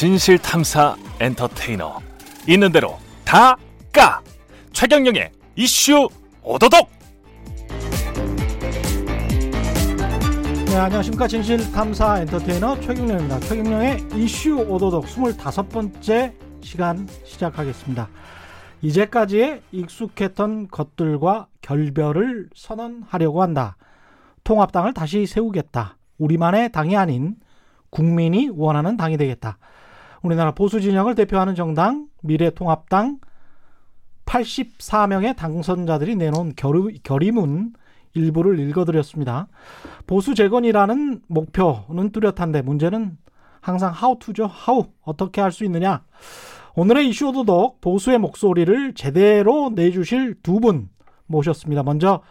진실 탐사 엔터테이너 있는 대로 다 까 최경영의 이슈 오도독 네, 안녕하십니까. 진실 탐사 엔터테이너 최경령입니다. 최경령의 이슈 오도독 25번째 시간 시작하겠습니다. 이제까지의 익숙했던 것들과 결별을 선언하려고 한다. 통합당을 다시 세우겠다. 우리만의 당이 아닌 국민이 원하는 당이 되겠다. 우리나라 보수 진영을 대표하는 정당 미래통합당 84명의 당선자들이 내놓은 결의 문 일부를 읽어드렸습니다. 보수 재건이라는 목표는 뚜렷한데 문제는 항상 하우투죠. 하우 어떻게 할 수 있느냐. 오늘의 이슈 도독 보수의 목소리를 제대로 내주실 두 분 모셨습니다. 먼저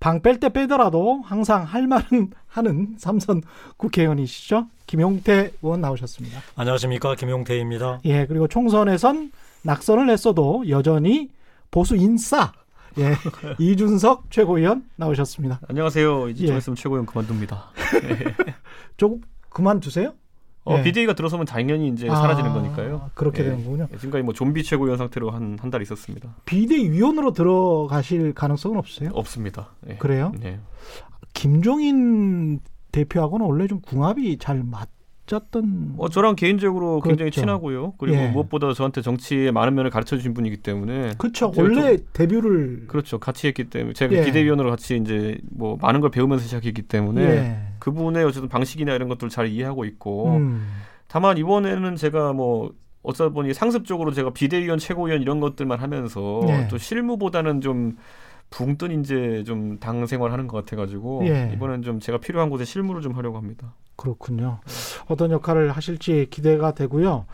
방 뺄 때 빼더라도 항상 할 말은 하는 삼선 국회의원이시죠. 김용태 의원 나오셨습니다. 안녕하십니까. 김용태입니다. 예, 그리고 총선에선 낙선을 했어도 여전히 보수 인싸 예, 이준석 최고위원 나오셨습니다. 안녕하세요. 이제 좀 예. 있으면 최고위원 그만둡니다. 조금 그만두세요? 어, 예. 비대위가 들어서면 당연히 이제 아, 사라지는 거니까요. 그렇게 예. 되는군요. 예, 지금까지 뭐 좀비 최고위원 상태로 한 한 달 있었습니다. 비대위원으로 들어가실 가능성은 없어요? 없습니다. 예. 그래요? 네. 김종인 대표하고는 원래 좀 궁합이 잘 맞. 짰던. 어 저랑 개인적으로 그렇죠. 굉장히 친하고요. 그리고 예. 무엇보다 저한테 정치의 많은 면을 가르쳐 주신 분이기 때문에. 그렇죠. 원래 데뷔를 그렇죠. 같이 했기 때문에 제가 예. 비대위원으로 같이 이제 뭐 많은 걸 배우면서 시작했기 때문에 예. 그분의 어쨌든 방식이나 이런 것들 잘 이해하고 있고. 음. 다만 이번에는 제가 뭐 어쩌다 보니 상습적으로 제가 비대위원, 최고위원 이런 것들만 하면서 예. 또 실무보다는 좀 붕 뜬 이제 좀 당 생활하는 것 같아가지고 예. 이번엔 좀 제가 필요한 곳에 실무를 좀 하려고 합니다. 그렇군요. 어떤 역할을 하실지 기대가 되고요.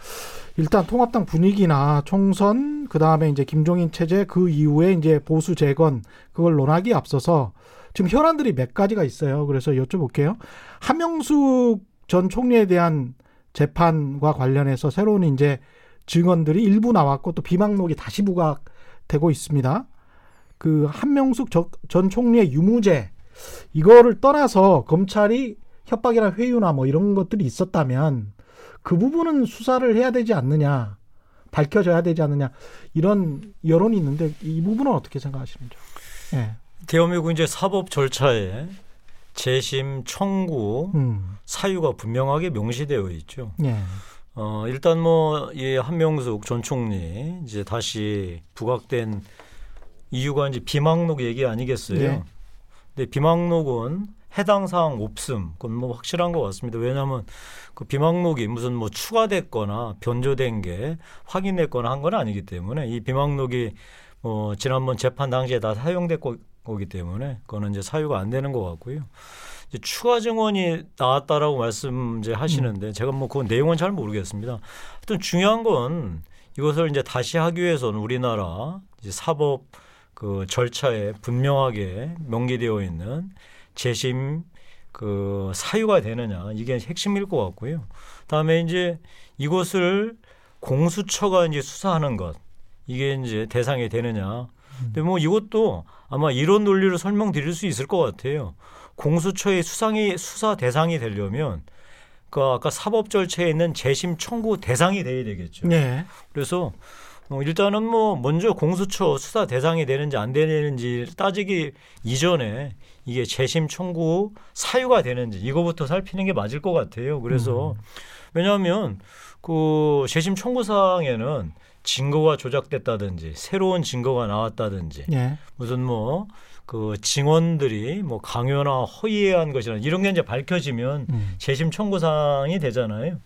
일단 통합당 분위기나 총선 그 다음에 이제 김종인 체제 그 이후에 이제 보수 재건 그걸 논하기 앞서서 지금 현안들이 몇 가지가 있어요. 그래서 여쭤볼게요. 한명숙 전 총리에 대한 재판과 관련해서 새로운 이제 증언들이 일부 나왔고 또 비망록이 다시 부각되고 있습니다. 그 한명숙 전 총리의 유무죄 이거를 떠나서 검찰이 협박이나 회유나 뭐 이런 것들이 있었다면 그 부분은 수사를 해야 되지 않느냐 밝혀져야 되지 않느냐 이런 여론이 있는데 이 부분은 어떻게 생각하시는지? 예. 대한민국 이제 사법 절차에 재심 청구 음. 사유가 분명하게 명시되어 있죠. 예. 어, 일단 뭐, 이 한명숙 전 총리 이제 다시 부각된 이유가 이제 비망록 얘기 아니겠어요. 네. 근데 비망록은 해당 사항 없음. 그건 뭐 확실한 것 같습니다. 왜냐하면 그 비망록이 무슨 뭐 추가됐거나 변조된 게 확인됐거나 한 건 아니기 때문에 이 비망록이 뭐 지난번 재판 당시에 다 사용됐고 거기 때문에 그거는 이제 사유가 안 되는 것 같고요. 이제 추가 증언이 나왔다라고 말씀 이제 하시는데 음. 제가 뭐 그 내용은 잘 모르겠습니다. 하여튼 중요한 건 이것을 이제 다시 하기 위해서는 우리나라 이제 사법 그 절차에 분명하게 명기되어 있는 재심 그 사유가 되느냐 이게 핵심일 것 같고요. 다음에 이제 이것을 공수처가 이제 수사하는 것 이게 이제 대상이 되느냐. 근데 뭐 이것도 아마 이런 논리를 설명드릴 수 있을 것 같아요. 공수처의 수상이 수사 대상이 되려면 그 아까 사법 절차에 있는 재심 청구 대상이 돼야 되겠죠. 네. 그래서 어, 일단은 뭐 먼저 공수처 수사 대상이 되는지 안 되는지 따지기 이전에 이게 재심 청구 사유가 되는지 이거부터 살피는 게 맞을 것 같아요. 그래서 음. 왜냐하면 그 재심 청구 사항에는 증거가 조작됐다든지 새로운 증거가 나왔다든지 예. 무슨 뭐 그 증언들이 뭐 강요나 허위에 한 것이나 이런 게 이제 밝혀지면 음. 재심 청구 사항이 되잖아요.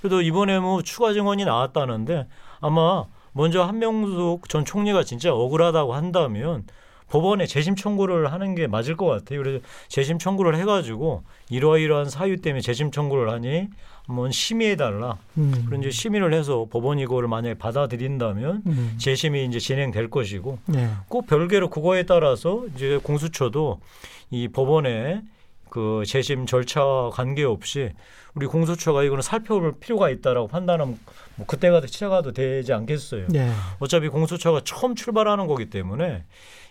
그래도 이번에 뭐 추가 증언이 나왔다는데 아마 먼저 한명숙 전 총리가 진짜 억울하다고 한다면 법원에 재심 청구를 하는 게 맞을 것 같아요. 그래서 재심 청구를 해가지고 이러이러한 사유 때문에 재심 청구를 하니 한번 심의해달라. 음. 그런 이제 심의를 해서 법원이 이거를 만약에 받아들인다면 음. 재심이 이제 진행될 것이고 네. 꼭 별개로 그거에 따라서 이제 공수처도 이 법원에 그 재심 절차 관계없이 우리 공수처가 이거는 살펴볼 필요가 있다라고 판단하면 뭐 그때가 치러가도 되지 않겠어요. 네. 어차피 공수처가 처음 출발하는 거기 때문에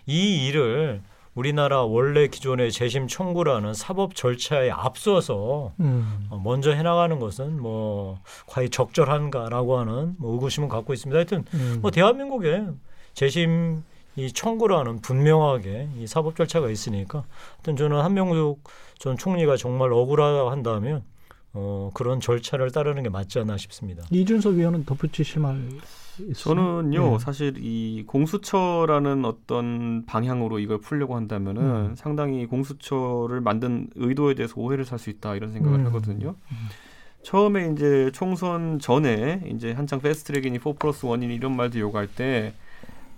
이 일을 우리나라 원래 기존의 재심 청구라는 사법 절차에 앞서서 음. 어, 먼저 해나가는 것은 뭐 과연 적절한가라고 하는 뭐 의구심을 갖고 있습니다. 하여튼 음. 뭐 대한민국에 재심 이 청구라는 분명하게 이 사법 절차가 있으니까 하여튼 저는 한명숙 전 총리가 정말 억울하한다면 어, 그런 절차를 따르는 게 맞지 않나 싶습니다. 이준석 위원은 덧붙이실 말 저는요 네. 사실 이 공수처라는 어떤 방향으로 이걸 풀려고 한다면은 음. 상당히 공수처를 만든 의도에 대해서 오해를 살 수 있다 이런 생각을 음. 하거든요. 음. 처음에 이제 총선 전에 이제 한창 패스트트랙이니 4 플러스 1이니 이런 말도 요구할 때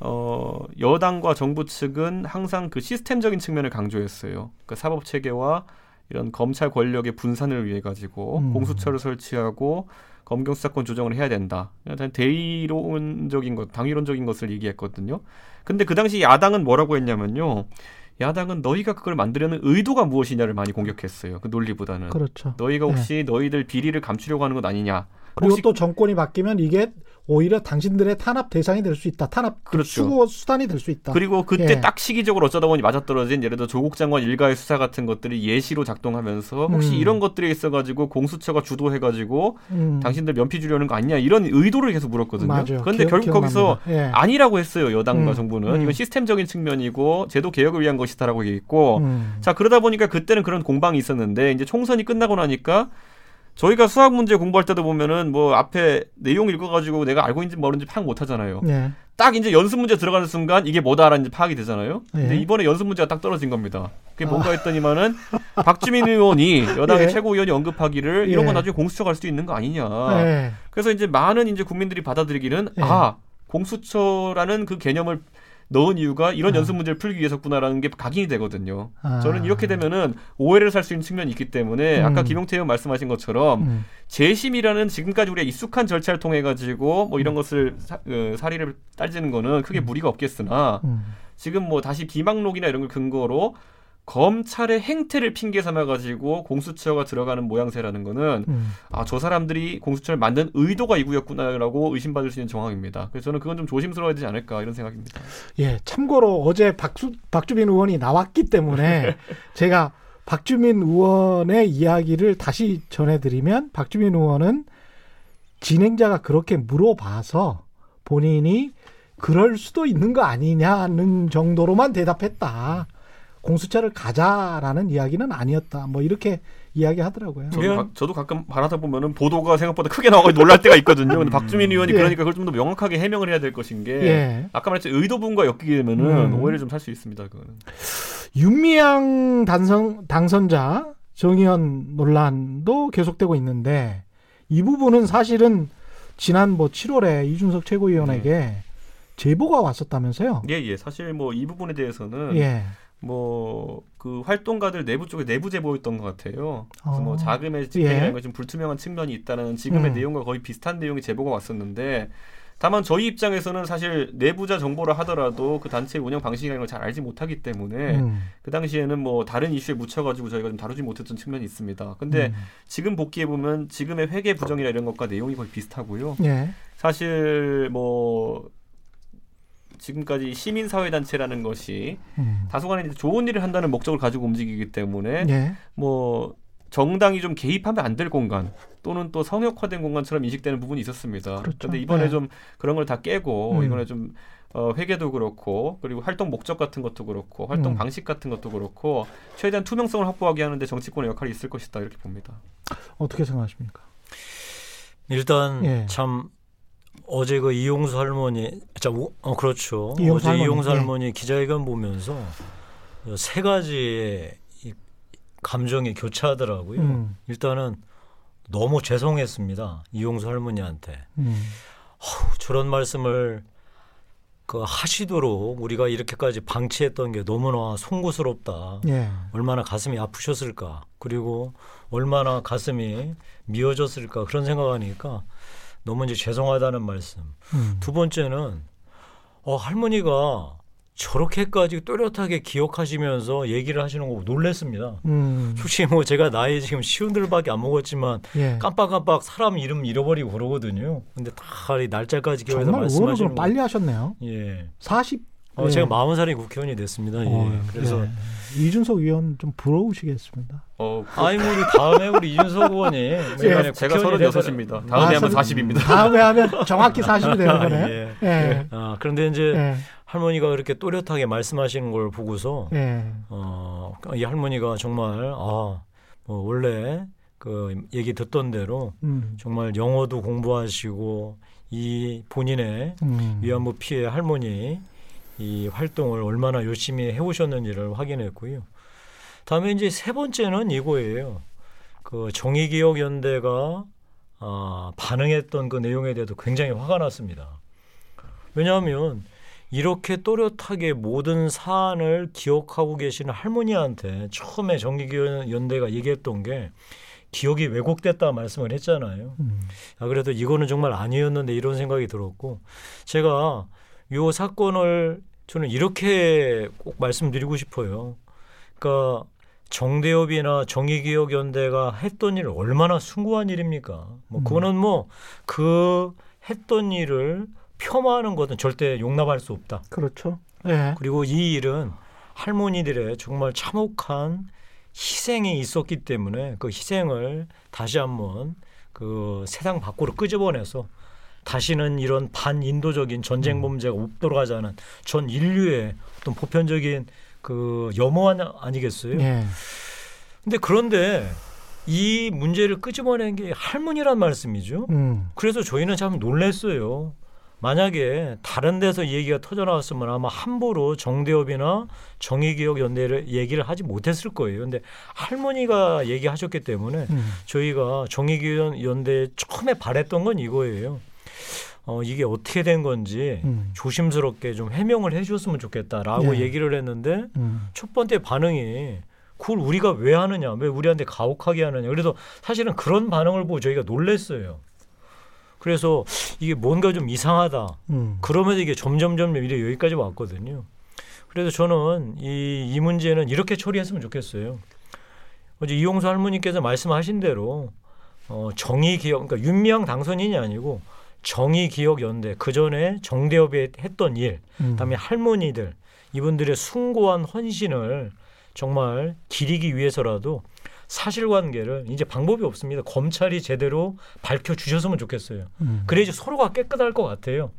어, 여당과 정부 측은 항상 그 시스템적인 측면을 강조했어요. 그 사법 체계와 이런 검찰 권력의 분산을 위해 가지고 음. 공수처를 설치하고 검경 수사권 조정을 해야 된다. 대의론적인 것, 당위론적인 것을 얘기했거든요. 근데 그 당시 야당은 뭐라고 했냐면요. 야당은 너희가 그걸 만들려는 의도가 무엇이냐를 많이 공격했어요. 그 논리보다는. 그렇죠. 너희가 혹시 네. 너희들 비리를 감추려고 하는 것 아니냐. 그리고 또 정권이 바뀌면 이게 오히려 당신들의 탄압 대상이 될 수 있다. 탄압 그렇죠. 수고 수단이 될 수 있다. 그리고 그때 예. 딱 시기적으로 어쩌다 보니 맞아떨어진 예를 들어 조국 장관 일가의 수사 같은 것들이 예시로 작동하면서 혹시 음. 이런 것들이 있어가지고 공수처가 주도해가지고 음. 당신들 면피 주려는 거 아니냐 이런 의도를 계속 물었거든요. 맞아요. 그런데 기억, 결국 거기서 예. 아니라고 했어요. 여당과 음. 정부는 음. 이건 시스템적인 측면이고 제도 개혁을 위한 것이다라고 얘기했고 음. 자 그러다 보니까 그때는 그런 공방이 있었는데 이제 총선이 끝나고 나니까 저희가 수학 문제 공부할 때도 보면은 뭐 앞에 내용 읽어가지고 내가 알고 있는지 모르는지 파악 못 하잖아요. 네. 딱 이제 연습 문제 들어가는 순간 이게 뭐다라는 파악이 되잖아요. 네. 근데 이번에 연습 문제가 딱 떨어진 겁니다. 그게 뭔가 아. 했더니만은 박주민 의원이 여당의 예. 최고위원이 언급하기를 이런 건 예. 나중에 공수처 갈 수도 있는 거 아니냐. 예. 그래서 이제 많은 이제 국민들이 받아들이기는 예. 아 공수처라는 그 개념을 넣은 이유가 이런 아. 연습 문제를 풀기 위해서구나라는 게 각인이 되거든요. 아. 저는 이렇게 되면은 오해를 살 수 있는 측면이 있기 때문에 음. 아까 김용태 의원 말씀하신 것처럼 음. 재심이라는 지금까지 우리가 익숙한 절차를 통해 가지고 뭐 이런 음. 것을 사, 어, 사리를 따지는 거는 크게 음. 무리가 없겠으나 음. 지금 뭐 다시 비망록이나 이런 걸 근거로 검찰의 행태를 핑계 삼아 가지고 공수처가 들어가는 모양새라는 거는 음. 아저 사람들이 공수처를 만든 의도가 이구였구나라고 의심받을 수 있는 정황입니다. 그래서 저는 그건 좀 조심스러워야 되지 않을까 이런 생각입니다. 예, 참고로 어제 박수, 박주민 의원이 나왔기 때문에 제가 박주민 의원의 이야기를 다시 전해드리면 박주민 의원은 진행자가 그렇게 물어봐서 본인이 그럴 수도 있는 거 아니냐는 정도로만 대답했다. 공수처를 가자라는 이야기는 아니었다. 뭐 이렇게 이야기하더라고요. 저도, 가, 저도 가끔 바라다 보면은 보도가 생각보다 크게 나와서 놀랄 때가 있거든요. 근데 박주민 의원이 예. 그러니까 그걸 좀 더 명확하게 해명을 해야 될 것인 게 예. 아까 말했죠 의도분과 엮이게 되면은 음. 오해를 좀 살 수 있습니다. 그거는. 윤미향 당선 당선자 정의원 논란도 계속되고 있는데 이 부분은 사실은 지난 뭐 7월에 이준석 최고위원에게 네. 제보가 왔었다면서요? 예, 예. 사실 뭐 이 부분에 대해서는 예. 뭐 그 활동가들 내부 쪽에 내부 제보였던 것 같아요. 그래서 뭐 어. 자금의 집행이라는 예. 것좀 불투명한 측면이 있다는 지금의 음. 내용과 거의 비슷한 내용의 제보가 왔었는데 다만 저희 입장에서는 사실 내부자 정보를 하더라도 그 단체의 운영 방식이라는 걸 잘 알지 못하기 때문에 음. 그 당시에는 뭐 다른 이슈에 묻혀가지고 저희가 좀 다루지 못했던 측면이 있습니다. 근데 음. 지금 복귀해 보면 지금의 회계 부정이나 이런 것과 내용이 거의 비슷하고요. 예. 사실 뭐 지금까지 시민사회단체라는 것이 음. 다소간에 좋은 일을 한다는 목적을 가지고 움직이기 때문에 예. 뭐 정당이 좀 개입하면 안 될 공간 또는 또 성역화된 공간처럼 인식되는 부분이 있었습니다. 그런데 그렇죠. 이번에 네. 좀 그런 걸 다 깨고 음. 이번에 좀 어, 회계도 그렇고 그리고 활동 목적 같은 것도 그렇고 활동 음. 방식 같은 것도 그렇고 최대한 투명성을 확보하게 하는데 정치권의 역할이 있을 것이다 이렇게 봅니다. 어떻게 생각하십니까? 일단 예. 참 어제 그 이용수 할머니, 자, 어 그렇죠. 이용수 어제 할머니. 이용수 네. 할머니 네. 기자회견 보면서 세 가지의 감정이 교차하더라고요. 음. 일단은 너무 죄송했습니다. 이용수 할머니한테. 음. 어후, 저런 말씀을 그 하시도록 우리가 이렇게까지 방치했던 게 너무나 송구스럽다. 예. 얼마나 가슴이 아프셨을까. 그리고 얼마나 가슴이 미어졌을까 그런 생각하니까 너무 이제 죄송하다는 말씀. 음. 두 번째는 어, 할머니가 저렇게까지 또렷하게 기억하시면서 얘기를 하시는 거 놀랬습니다. 음. 솔직히 뭐 제가 나이 지금 쉬운들밖에 안 먹었지만 예. 깜빡깜빡 사람 이름 잃어버리고 그러거든요. 근데 다 날짜까지 기억해서 말씀하시는 거. 빨리 하셨네요. 예. 40 어, 예. 제가 마흔 살에 국회의원이 됐습니다. 예. 어, 그래서 예. 이준석 의원 좀 부러우시겠습니다. 어, 그... 아니 뭐 우리 다음에 우리 이준석 의원이 예. 제가 서른여섯입니다. 다음에 아, 하면 사십입니다. 다음에 하면 정확히 사십이 되는 거네. 아, 예. 예. 아, 그런데 이제 예. 할머니가 그렇게 또렷하게 말씀하시는 걸 보고서 예. 어, 이 할머니가 정말 아, 뭐 원래 그 얘기 듣던 대로 음. 정말 영어도 공부하시고 이 본인의 음. 위안부 피해 할머니 이 활동을 얼마나 열심히 해오셨는지를 확인했고요. 다음에 이제 세 번째는 이거예요. 그 정의기억연대가 아, 반응했던 그 내용에 대해서 굉장히 화가 났습니다. 왜냐하면 이렇게 또렷하게 모든 사안을 기억하고 계시는 할머니한테 처음에 정의기억연대가 얘기했던 게 기억이 왜곡됐다 말씀을 했잖아요. 음. 아, 그래도 이거는 정말 아니었는데 이런 생각이 들었고 제가 요 사건을 저는 이렇게 꼭 말씀드리고 싶어요. 그러니까 정대협이나 정의기억연대가 했던 일 얼마나 숭고한 일입니까? 뭐 음. 그거는 뭐 그 했던 일을 폄하하는 것은 절대 용납할 수 없다. 그렇죠. 네. 그리고 이 일은 할머니들의 정말 참혹한 희생이 있었기 때문에 그 희생을 다시 한번 그 세상 밖으로 끄집어내서 다시는 이런 반인도적인 전쟁 음. 범죄가 없도록 하자는 전 인류의 어떤 보편적인 그 염호 아니겠어요? 예. 근데 그런데 이 문제를 끄집어낸 게 할머니란 말씀이죠. 음. 그래서 저희는 참 놀랐어요. 만약에 다른 데서 얘기가 터져 나왔으면 아마 함부로 정대협이나 정의기억연대를 얘기를 하지 못했을 거예요. 근데 할머니가 얘기하셨기 때문에 음. 저희가 정의기억연대 처음에 바랬던 건 이거예요. 어, 이게 어떻게 된 건지 음. 조심스럽게 좀 해명을 해주셨으면 좋겠다라고 네. 얘기를 했는데 음. 첫 번째 반응이 그걸 우리가 왜 하느냐, 왜 우리한테 가혹하게 하느냐. 그래서 사실은 그런 반응을 보고 저희가 놀랬어요. 그래서 이게 뭔가 좀 이상하다. 음. 그러면서 이게 점점점 이래 여기까지 왔거든요. 그래서 저는 이, 이 문제는 이렇게 처리했으면 좋겠어요. 어제 이용수 할머니께서 말씀하신 대로 어, 정의 기억, 그러니까 윤미향 당선인이 아니고 정의기억연대 그 전에 정대협이 했던 일, 음. 그다음에 할머니들 이분들의 숭고한 헌신을 정말 기리기 위해서라도 사실관계를 이제 방법이 없습니다. 검찰이 제대로 밝혀 주셨으면 좋겠어요. 음. 그래야지 서로가 깨끗할 것 같아요.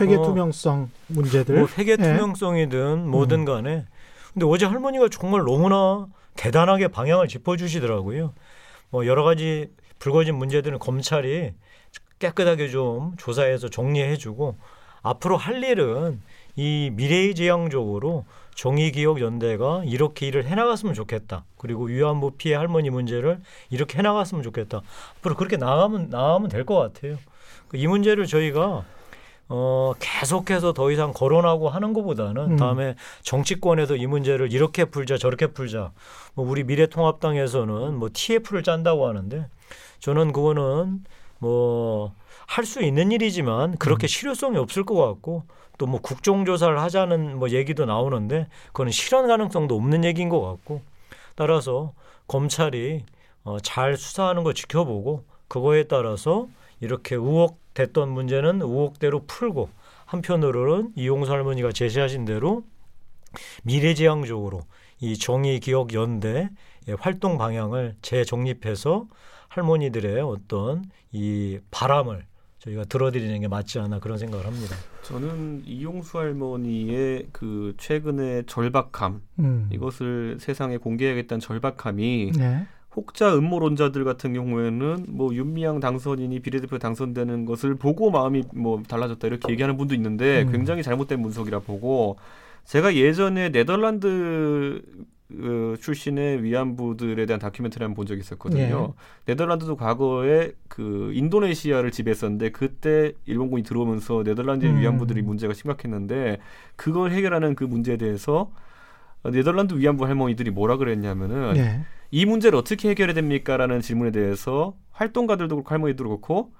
회계 어, 투명성 어, 문제들, 뭐 회계 네. 투명성이든 뭐든 음. 간에. 근데 어제 할머니가 정말 너무나 대단하게 방향을 짚어주시더라고요. 뭐 여러 가지 불거진 문제들은 검찰이 깨끗하게 좀 조사해서 정리해주고 앞으로 할 일은 이 미래지향적으로 정의기억연대가 이렇게 일을 해나갔으면 좋겠다. 그리고 위안부 피해 할머니 문제를 이렇게 해나갔으면 좋겠다. 앞으로 그렇게 나가면 나가면 될 것 같아요. 이 문제를 저희가 어, 계속해서 더 이상 거론하고 하는 것보다는 음. 다음에 정치권에서 이 문제를 이렇게 풀자 저렇게 풀자. 뭐 우리 미래통합당에서는 뭐 TF를 짠다고 하는데 저는 그거는 뭐 할 수 있는 일이지만 그렇게 음. 실효성이 없을 것 같고 또 뭐 국정조사를 하자는 뭐 얘기도 나오는데 그거는 실현 가능성도 없는 얘기인 것 같고 따라서 검찰이 어, 잘 수사하는 거 지켜보고 그거에 따라서 이렇게 의혹됐던 문제는 의혹대로 풀고 한편으로는 이용수 할머니가 제시하신 대로 미래지향적으로 이 정의기억연대 활동 방향을 재정립해서 할머니들의 어떤 이 바람을 저희가 들어드리는 게 맞지 않나 그런 생각을 합니다. 저는 이용수 할머니의 그 최근의 절박함 음. 이것을 세상에 공개해야겠다는 절박함이 네. 혹자 음모론자들 같은 경우에는 뭐 윤미향 당선인이 비례대표 당선되는 것을 보고 마음이 뭐 달라졌다 이렇게 얘기하는 분도 있는데 음. 굉장히 잘못된 분석이라 보고 제가 예전에 네덜란드 그 출신의 위안부들에 대한 다큐멘터리 한번 본 적이 있었거든요. 예. 네덜란드도 과거에 그 인도네시아를 지배했었는데 그때 일본군이 들어오면서 네덜란드 음. 위안부들이 문제가 심각했는데 그걸 해결하는 그 문제에 대해서 네덜란드 위안부 할머니들이 뭐라 그랬냐면은 예. 이 문제를 어떻게 해결해야 됩니까라는 질문에 대해서 활동가들도 그렇고 할머니들도 그렇고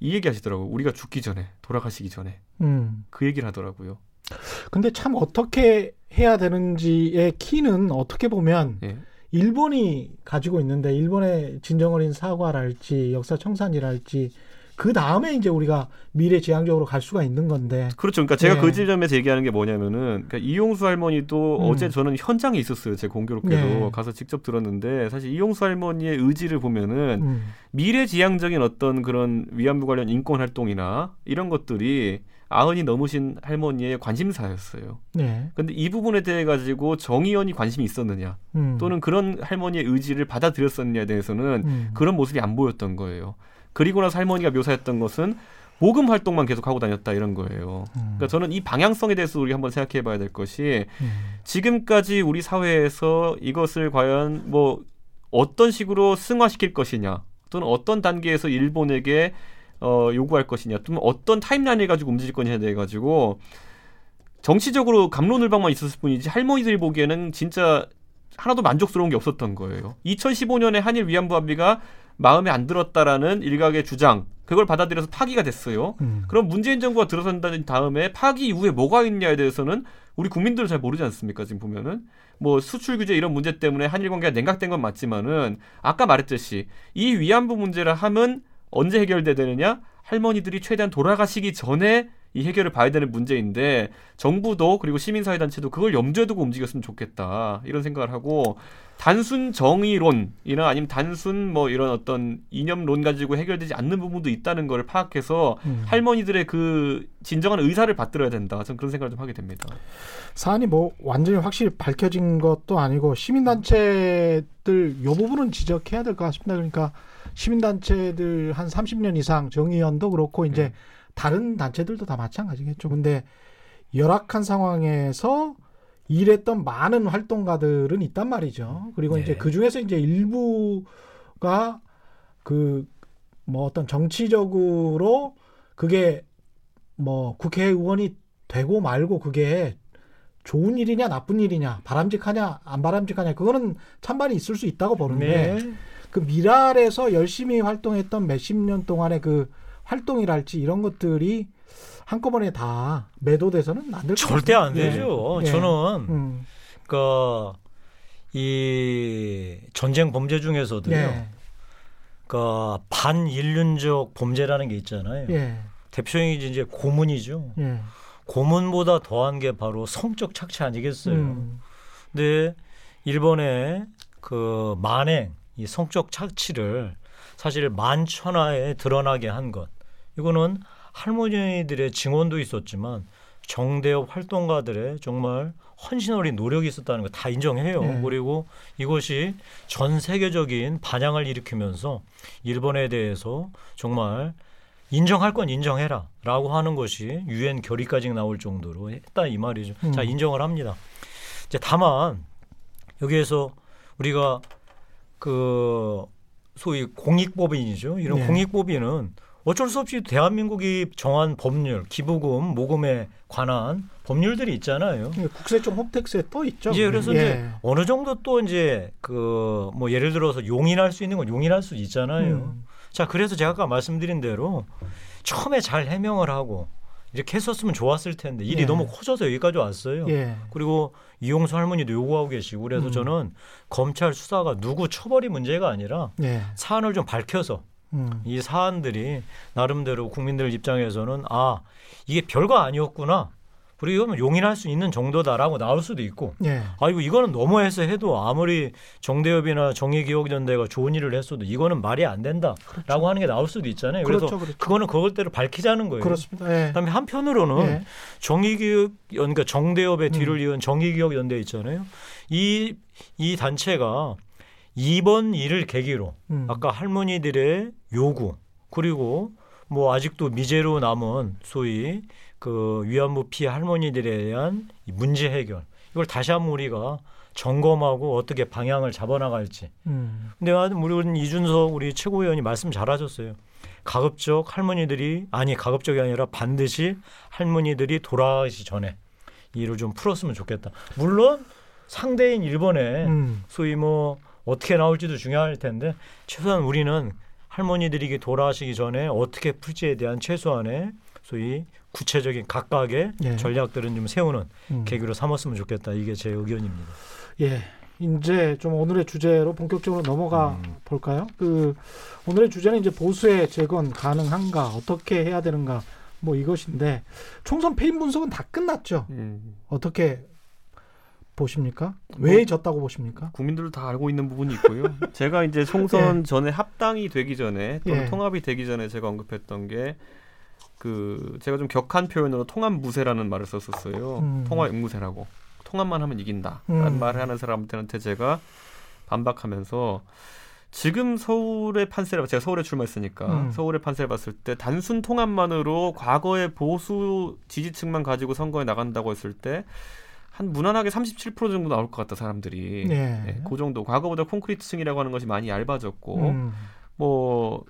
이 얘기 하시더라고요. 우리가 죽기 전에 돌아가시기 전에 음. 그 얘기를 하더라고요. 근데 참 어떻게 해야 되는지의 키는 어떻게 보면 예. 일본이 가지고 있는데 일본의 진정어린 사과랄지 역사 청산이랄지 그 다음에 이제 우리가 미래 지향적으로 갈 수가 있는 건데. 그렇죠. 그러니까 제가 네. 그 지점에서 얘기하는 게 뭐냐면은 그러니까 이용수 할머니도 음. 어제 저는 현장에 있었어요. 제 공교롭게도 네. 가서 직접 들었는데 사실 이용수 할머니의 의지를 보면은 음. 미래 지향적인 어떤 그런 위안부 관련 인권 활동이나 이런 것들이 아흔이 넘으신 할머니의 관심사였어요. 네. 근데 이 부분에 대해 가지고 정의연이 관심이 있었느냐, 음. 또는 그런 할머니의 의지를 받아들였었느냐에 대해서는 음. 그런 모습이 안 보였던 거예요. 그리고 나서 할머니가 묘사했던 것은 모금 활동만 계속 하고 다녔다 이런 거예요. 음. 그러니까 저는 이 방향성에 대해서 우리 한번 생각해 봐야 될 것이 음. 지금까지 우리 사회에서 이것을 과연 뭐 어떤 식으로 승화시킬 것이냐 또는 어떤 단계에서 일본에게 어, 요구할 것이냐 또는 어떤 타임라인을 가지고 움직일 거냐에 대해 가지고 정치적으로 감론을박만 있었을 뿐이지 할머니들이 보기에는 진짜 하나도 만족스러운 게 없었던 거예요. 2015년에 한일 위안부 합의가 마음에 안 들었다라는 일각의 주장 그걸 받아들여서 파기가 됐어요. 음. 그럼 문재인 정부가 들어선다는 다음에 파기 이후에 뭐가 있냐에 대해서는 우리 국민들은 잘 모르지 않습니까? 지금 보면은 뭐 수출 규제 이런 문제 때문에 한일 관계가 냉각된 건 맞지만은 아까 말했듯이 이 위안부 문제를 하면 언제 해결되느냐? 할머니들이 최대한 돌아가시기 전에 이 해결을 봐야 되는 문제인데 정부도 그리고 시민사회단체도 그걸 염두에 두고 움직였으면 좋겠다 이런 생각을 하고 단순 정의론이나 아니면 단순 뭐 이런 어떤 이념론 가지고 해결되지 않는 부분도 있다는 걸 파악해서 음. 할머니들의 그 진정한 의사를 받들어야 된다. 저는 그런 생각을 좀 하게 됩니다. 사안이 뭐 완전히 확실히 밝혀진 것도 아니고 시민단체들 요 부분은 지적해야 될 것 같습니다. 그러니까 시민단체들 한 30년 이상 정의연도 그렇고 이제 음. 다른 단체들도 다 마찬가지겠죠. 근데 열악한 상황에서 일했던 많은 활동가들은 있단 말이죠. 그리고 네. 이제 그 중에서 이제 일부가 그 뭐 어떤 정치적으로 그게 뭐 국회의원이 되고 말고 그게 좋은 일이냐 나쁜 일이냐 바람직하냐 안 바람직하냐 그거는 찬반이 있을 수 있다고 보는데 네. 그 미랄에서 열심히 활동했던 몇십 년 동안의 그 활동이랄지 이런 것들이 한꺼번에 다 매도돼서는 안 될것 절대 안 예. 되죠. 예. 저는 음. 그이 전쟁 범죄 중에서도요. 예. 그 반인륜적 범죄라는 게 있잖아요. 예. 대표적인 이제 고문이죠. 예. 고문보다 더한 게 바로 성적 착취 아니겠어요. 음. 근데 일본의 그 만행 이 성적 착취를 사실 만천하에 드러나게 한 것. 이거는 할머니들의 증언도 있었지만 정대협 활동가들의 정말 헌신 어린 노력이 있었다는 거 다 인정해요. 네. 그리고 이것이 전 세계적인 반향을 일으키면서 일본에 대해서 정말 인정할 건 인정해라라고 하는 것이 유엔 결의까지 나올 정도로 했다 이 말이죠. 음. 자 인정을 합니다. 이제 다만 여기에서 우리가 그 소위 공익법인이죠. 이런 네. 공익법인은 어쩔 수 없이 대한민국이 정한 법률, 기부금, 모금에 관한 법률들이 있잖아요. 예, 국세청 홈택스에 떠 있죠. 이제 그래서 예. 이제 어느 정도 또 이제 그 뭐 예를 들어서 용인할 수 있는 건 용인할 수 있잖아요. 음. 자, 그래서 제가 아까 말씀드린 대로 처음에 잘 해명을 하고 이렇게 했었으면 좋았을 텐데 일이 예. 너무 커져서 여기까지 왔어요. 예. 그리고 이용수 할머니도 요구하고 계시고 그래서 음. 저는 검찰 수사가 누구 처벌이 문제가 아니라 예. 사안을 좀 밝혀서 음. 이 사안들이 나름대로 국민들 입장에서는 아 이게 별거 아니었구나. 그리고 이거는 용인할 수 있는 정도다라고 나올 수도 있고 예. 아이고 이거는 너무해서 해도 아무리 정대협이나 정의기억연대가 좋은 일을 했어도 이거는 말이 안 된다라고 그렇죠. 하는 게 나올 수도 있잖아요. 그래서 그렇죠, 그렇죠. 그거는 그것대로 밝히자는 거예요. 그렇습니다. 예. 그다음에 한편으로는 예. 정의기억 그러니까 정대협의 뒤를 음. 이은 정의기억연대 있잖아요. 이이 단체가 이번 일을 계기로 음. 아까 할머니들의 요구 그리고 뭐 아직도 미제로 남은 소위 그 위안부 피해 할머니들에 대한 문제 해결 이걸 다시 한번 우리가 점검하고 어떻게 방향을 잡아나갈지. 음. 근데 우리 이준석 우리 최고위원이 말씀 잘하셨어요. 가급적 할머니들이 아니 가급적이 아니라 반드시 할머니들이 돌아가시 전에 일을 좀 풀었으면 좋겠다. 물론 상대인 일본에 음. 소위 뭐 어떻게 나올지도 중요할 텐데 최소한 우리는 할머니들이 돌아가시기 전에 어떻게 풀지에 대한 최소한의 소위 구체적인 각각의 예. 전략들은 좀 세우는 음. 계기로 삼았으면 좋겠다. 이게 제 의견입니다. 예. 이제 좀 오늘의 주제로 본격적으로 넘어가 음. 볼까요? 그 오늘의 주제는 이제 보수의 재건 가능한가 어떻게 해야 되는가 뭐 이것인데 총선 패인 분석은 다 끝났죠. 음. 어떻게 보십니까? 왜 뭐, 졌다고 보십니까? 국민들도 다 알고 있는 부분이 있고요. 제가 이제 총선 예. 전에 합당이 되기 전에 또는 예. 통합이 되기 전에 제가 언급했던 게 그 제가 좀 격한 표현으로 통합 무세라는 말을 썼었어요. 음. 통합 앵무새라고. 통합만 하면 이긴다라는 음. 말을 하는 사람들한테 제가 반박하면서 지금 서울의 판세를 제가 서울에 출마했으니까 음. 서울의 판세를 봤을 때 단순 통합만으로 과거의 보수 지지층만 가지고 선거에 나간다고 했을 때 한 무난하게 37% 정도 나올 것 같다 사람들이 네. 네, 그 정도 과거보다 콘크리트층이라고 하는 것이 많이 얇아졌고 음. 뭐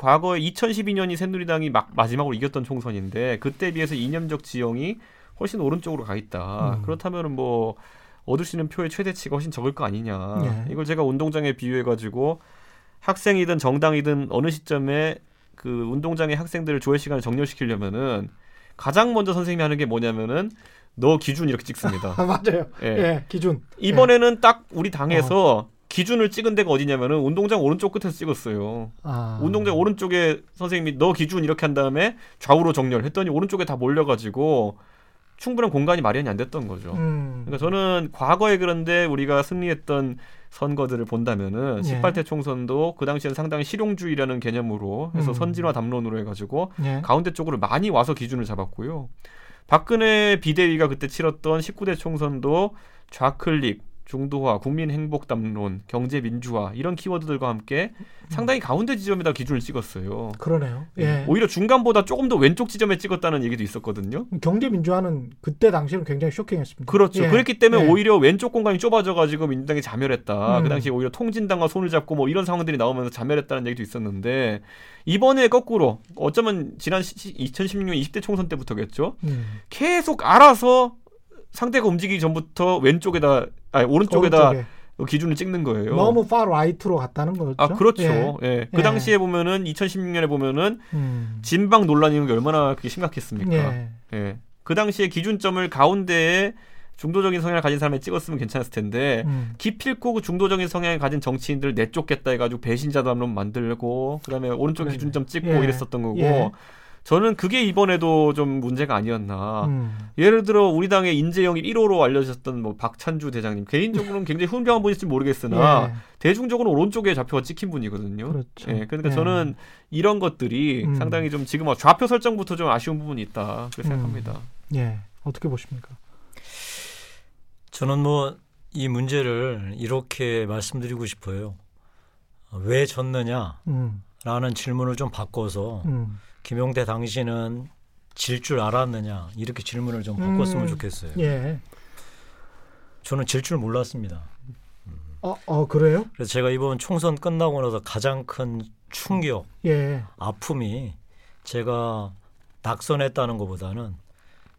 과거에 2012년이 새누리당이 막 마지막으로 이겼던 총선인데 그때 비해서 이념적 지형이 훨씬 오른쪽으로 가 있다. 음. 그렇다면은 뭐 얻을 수 있는 표의 최대치가 훨씬 적을 거 아니냐. 예. 이걸 제가 운동장에 비유해 가지고 학생이든 정당이든 어느 시점에 그 운동장의 학생들을 조회 시간을 정렬시키려면은 가장 먼저 선생님이 하는 게 뭐냐면은 너 기준 이렇게 찍습니다. 맞아요. 예. 예. 기준. 이번에는 예. 딱 우리 당에서 어. 기준을 찍은 데가 어디냐면은 운동장 오른쪽 끝에서 찍었어요. 아. 운동장 오른쪽에 선생님이 너 기준 이렇게 한 다음에 좌우로 정렬 했더니 오른쪽에 다 몰려가지고 충분한 공간이 마련이 안 됐던 거죠. 음. 그러니까 저는 과거에 그런데 우리가 승리했던 선거들을 본다면은 예. 18대 총선도 그 당시에는 상당히 실용주의라는 개념으로 해서 음. 선진화 담론으로 해가지고 예. 가운데 쪽으로 많이 와서 기준을 잡았고요. 박근혜 비대위가 그때 치렀던 19대 총선도 좌클릭, 중도화, 국민행복담론, 경제민주화 이런 키워드들과 함께 상당히 가운데 지점에다 기준을 찍었어요. 그러네요. 예. 예. 오히려 중간보다 조금 더 왼쪽 지점에 찍었다는 얘기도 있었거든요. 경제민주화는 그때 당시에는 굉장히 쇼킹했습니다. 그렇죠. 예. 그렇기 때문에 예. 오히려 왼쪽 공간이 좁아져가지고 민주당이 자멸했다. 음. 그 당시에 오히려 통진당과 손을 잡고 뭐 이런 상황들이 나오면서 자멸했다는 얘기도 있었는데 이번에 거꾸로 어쩌면 지난 2016년 20대 총선 때부터겠죠. 음. 계속 알아서 상대가 움직이기 전부터 왼쪽에다 아니 오른쪽에다 오른쪽에. 기준을 찍는 거예요. 너무 far right로 갔다는 거죠. 아 그렇죠. 예. 예. 그 예. 당시에 보면은 2016년에 보면은 음. 진방 논란이 게 얼마나 그게 심각했습니까? 예. 예. 그 당시에 기준점을 가운데에 중도적인 성향을 가진 사람에 찍었으면 괜찮았을 텐데 음. 기필코 그 중도적인 성향을 가진 정치인들 내쫓겠다 해가지고 배신자 담론 만들고 그다음에 오른쪽. 기준점 찍고 예. 이랬었던 거고 예. 저는 그게 이번에도 좀 문제가 아니었나. 음. 예를 들어 우리 당의 인재영이 1호로 알려졌던 뭐 박찬주 대장님 개인적으로는 굉장히 훈병한 분일지 모르겠으나 예. 대중적으로 오른쪽에 좌표가 찍힌 분이거든요. 그렇죠. 예, 그러니까 예. 저는 이런 것들이 음. 상당히 좀 지금 좌표 설정부터 좀 아쉬운 부분이 있다 그렇게 음. 생각합니다. 예, 어떻게 보십니까? 저는 뭐 이 문제를 이렇게 말씀드리고 싶어요. 왜 졌느냐라는 음. 질문을 좀 바꿔서. 음. 김용태 당신은 질 줄 알았느냐 이렇게 질문을 좀 바꿨으면 음, 좋겠어요. 예. 저는 질 줄 몰랐습니다. 어, 어 그래요? 그래서 제가 이번 총선 끝나고 나서 가장 큰 충격, 예. 아픔이 제가 낙선했다는 것보다는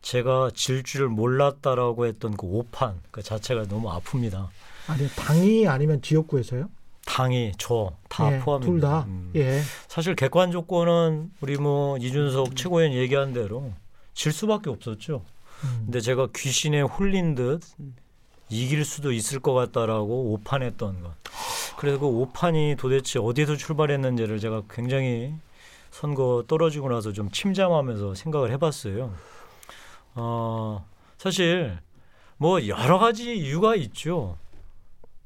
제가 질 줄 몰랐다라고 했던 그 오판 그 자체가 너무 아픕니다. 아니 당이 아니면 지역구에서요? 당이 저다 예, 포함입니다. 둘 다. 음. 예. 사실 객관 조건은 우리 뭐 이준석 음. 최고위원 얘기한 대로 질 수밖에 없었죠. 음. 근데 제가 귀신에 홀린 듯 이길 수도 있을 것 같다라고 오판했던 것. 그래서 그 오판이 도대체 어디서 출발했는지를 제가 굉장히 선거 떨어지고 나서 좀 침잠하면서 생각을 해봤어요. 어, 사실 뭐 여러 가지 이유가 있죠.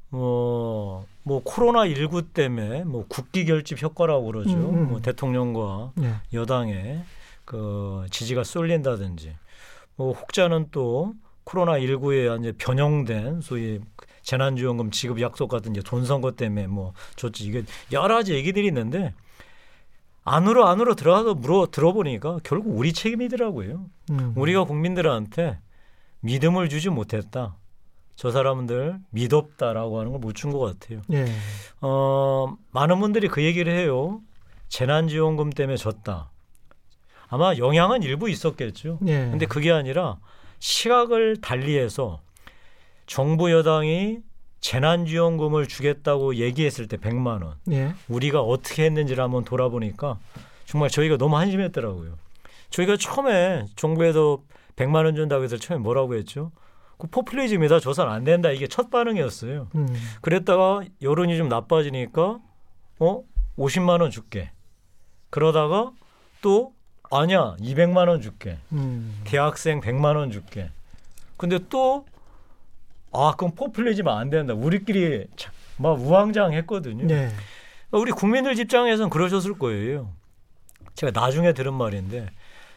뭐, 뭐 코로나 19 때문에 뭐 국기 결집 효과라고 그러죠. 음, 음. 뭐 대통령과 네. 여당의 그 지지가 쏠린다든지, 뭐 혹자는 또 코로나 19에 이제 변형된 소위 재난지원금 지급 약속 같은 이제 돈 선거 때문에 뭐 좋지 이게 여러 가지 얘기들이 있는데 안으로 안으로 들어가서 물어 들어보니까 결국 우리 책임이더라고요. 음. 우리가 국민들한테 믿음을 주지 못했다. 저 사람들 믿었다라고 하는 걸 못 준 것 같아요. 예. 어, 많은 분들이 그 얘기를 해요. 재난지원금 때문에 졌다. 아마 영향은 일부 있었겠죠. 예. 근데 그게 아니라 시각을 달리해서 정부 여당이 재난지원금을 주겠다고 얘기했을 때 100만 원. 예. 우리가 어떻게 했는지를 한번 돌아보니까 정말 저희가 너무 한심했더라고요. 저희가 처음에 정부에서 100만 원 준다고 해서 처음에 뭐라고 했죠? 그 포퓰리즘이다 조선 안 된다 이게 첫 반응이었어요. 음. 그랬다가 여론이 좀 나빠지니까 어 50만 원 줄게. 그러다가 또 아니야 200만 원 줄게. 음. 대학생 100만 원 줄게. 근데 또 아 그럼 포퓰리즘 안 된다. 우리끼리 막 우왕좌왕했거든요. 네. 우리 국민들 입장에서는 그러셨을 거예요. 제가 나중에 들은 말인데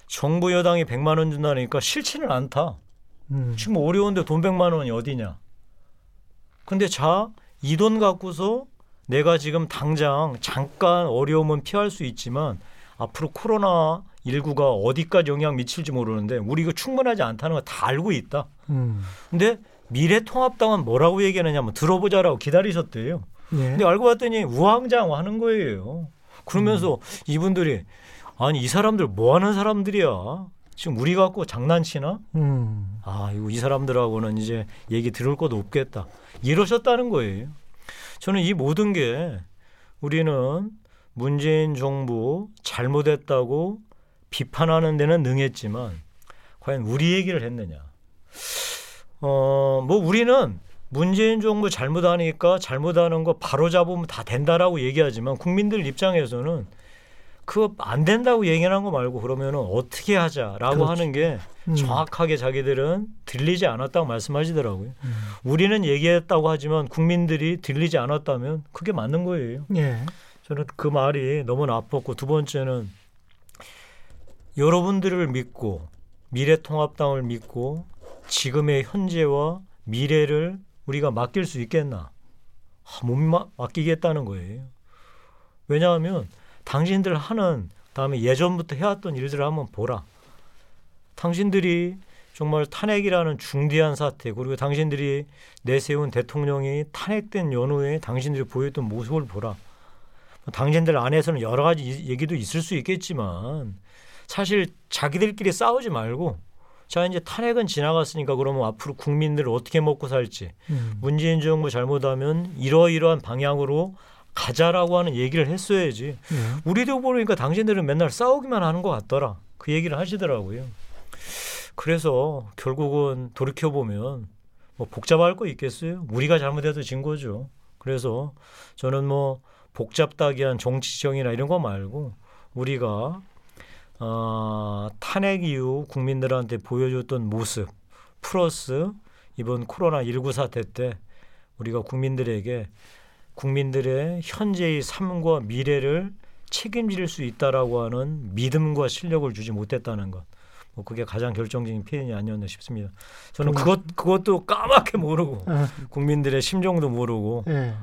정부 여당이 100만 원 준다니까 싫지는 않다. 음. 지금 어려운데 돈 100만 원이 어디냐. 근데 자, 이 돈 갖고서 내가 지금 당장 잠깐 어려움은 피할 수 있지만 앞으로 코로나 19가 어디까지 영향 미칠지 모르는데 우리 이거 충분하지 않다는 거 다 알고 있다. 음. 근데 미래통합당은 뭐라고 얘기하느냐면 들어보자라고 기다리셨대요. 예. 근데 알고 봤더니 우왕좌왕하는 거예요. 그러면서 음. 이분들이 아니 이 사람들 뭐 하는 사람들이야. 지금 우리 갖고 장난치나? 음. 아, 이거 이 사람들하고는 이제 얘기 들을 것도 없겠다. 이러셨다는 거예요. 저는 이 모든 게 우리는 문재인 정부 잘못했다고 비판하는 데는 능했지만 과연 우리 얘기를 했느냐? 어, 뭐 우리는 문재인 정부 잘못하니까 잘못하는 거 바로 잡으면 다 된다라고 얘기하지만 국민들 입장에서는 그거 안 된다고 얘기하는 거 말고 그러면은 어떻게 하자라고 그렇죠. 하는 게 음. 정확하게 자기들은 들리지 않았다고 말씀하시더라고요. 음. 우리는 얘기했다고 하지만 국민들이 들리지 않았다면 그게 맞는 거예요. 예. 저는 그 말이 너무 나빴고 두 번째는 여러분들을 믿고 미래통합당을 믿고 지금의 현재와 미래를 우리가 맡길 수 있겠나? 아, 못 맡기겠다는 거예요. 왜냐하면 당신들 하는 다음에 예전부터 해왔던 일들을 한번 보라. 당신들이 정말 탄핵이라는 중대한 사태 그리고 당신들이 내세운 대통령이 탄핵된 연후에 당신들이 보였던 모습을 보라. 당신들 안에서는 여러 가지 얘기도 있을 수 있겠지만 사실 자기들끼리 싸우지 말고 자 이제 탄핵은 지나갔으니까 그러면 앞으로 국민들 어떻게 먹고 살지 음. 문재인 정부 잘못하면 이러이러한 방향으로 가자라고 하는 얘기를 했어야지. 네. 우리도 보니까 당신들은 맨날 싸우기만 하는 것 같더라. 그 얘기를 하시더라고요. 그래서 결국은 돌이켜 보면 뭐 복잡할 거 있겠어요. 우리가 잘못해도 진 거죠. 그래서 저는 뭐 복잡다기한 정치정이나 이런 거 말고 우리가 어, 탄핵 이후 국민들한테 보여줬던 모습 플러스 이번 코로나 19 사태 때 우리가 국민들에게 국민들의 현재의 삶과 미래를 책임질 수 있다라고 하는 믿음과 실력을 주지 못했다는 것. 뭐 그게 가장 결정적인 피해이 아니었나 싶습니다. 저는 그것 그것도 까맣게 모르고 네. 국민들의 심정도 모르고 네.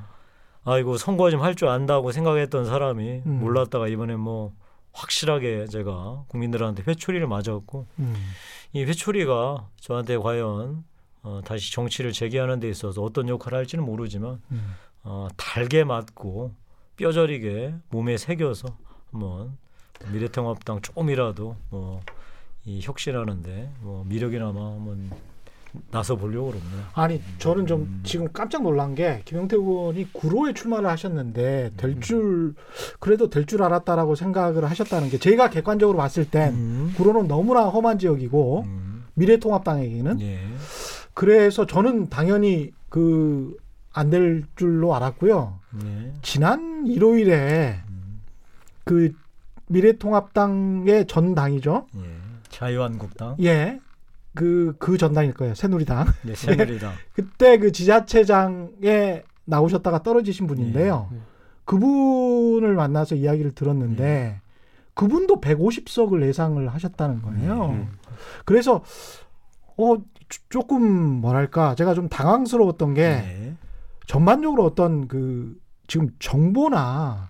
아이고 선거 좀 할 줄 안다고 생각했던 사람이 음. 몰랐다가 이번에 뭐 확실하게 제가 국민들한테 회초리를 맞았고 음. 이 회초리가 저한테 과연 어, 다시 정치를 재개하는 데 있어서 어떤 역할을 할지는 모르지만 음. 어, 달게 맞고 뼈저리게 몸에 새겨서 한번 미래통합당 조금이라도 뭐 이 혁신하는데 뭐 미력이나마 한번 나서 보려고 그럽니다. 아니 저는 좀 음. 지금 깜짝 놀란 게 김영태 의원이 구로에 출마를 하셨는데 될줄 음. 그래도 될 줄 알았다라고 생각을 하셨다는 게 제가 객관적으로 봤을 땐 음. 구로는 너무나 험한 지역이고 음. 미래통합당에게는 예. 그래서 저는 당연히 그 안 될 줄로 알았고요. 네. 지난 일요일에 음. 그 미래통합당의 전 당이죠. 예. 자유한국당. 예. 그, 그 전당일 거예요. 새누리당. 네, 새누리당. 네. 그때 그 지자체장에 나오셨다가 떨어지신 분인데요. 예. 그분을 만나서 이야기를 들었는데 예. 그분도 150석을 예상을 하셨다는 거예요. 예. 그래서 어 조금 뭐랄까 제가 좀 당황스러웠던 게 네. 전반적으로 어떤 그 지금 정보나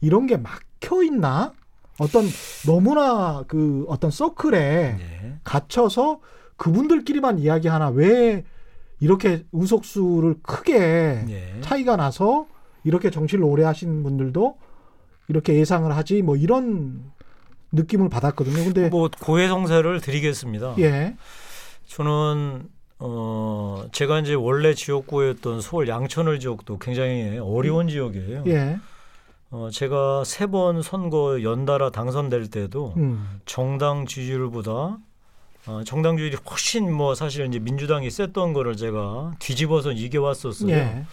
이런 게 막혀 있나? 어떤 너무나 그 어떤 서클에 네. 갇혀서 그분들끼리만 이야기하나 왜 이렇게 의석수를 크게 네. 차이가 나서 이렇게 정치를 오래 하신 분들도 이렇게 예상을 하지 뭐 이런 느낌을 받았거든요. 근데 뭐 고해 성사를 드리겠습니다. 예. 저는 어 제가 이제 원래 지역구였던 서울 양천을 지역도 굉장히 어려운 음. 지역이에요. 예. 어 제가 세 번 선거 연달아 당선될 때도 음. 정당 지지율보다 어, 정당 주의이 훨씬 뭐 사실 이제 민주당이 셌던 거를 제가 뒤집어서 이겨왔었어요. 예.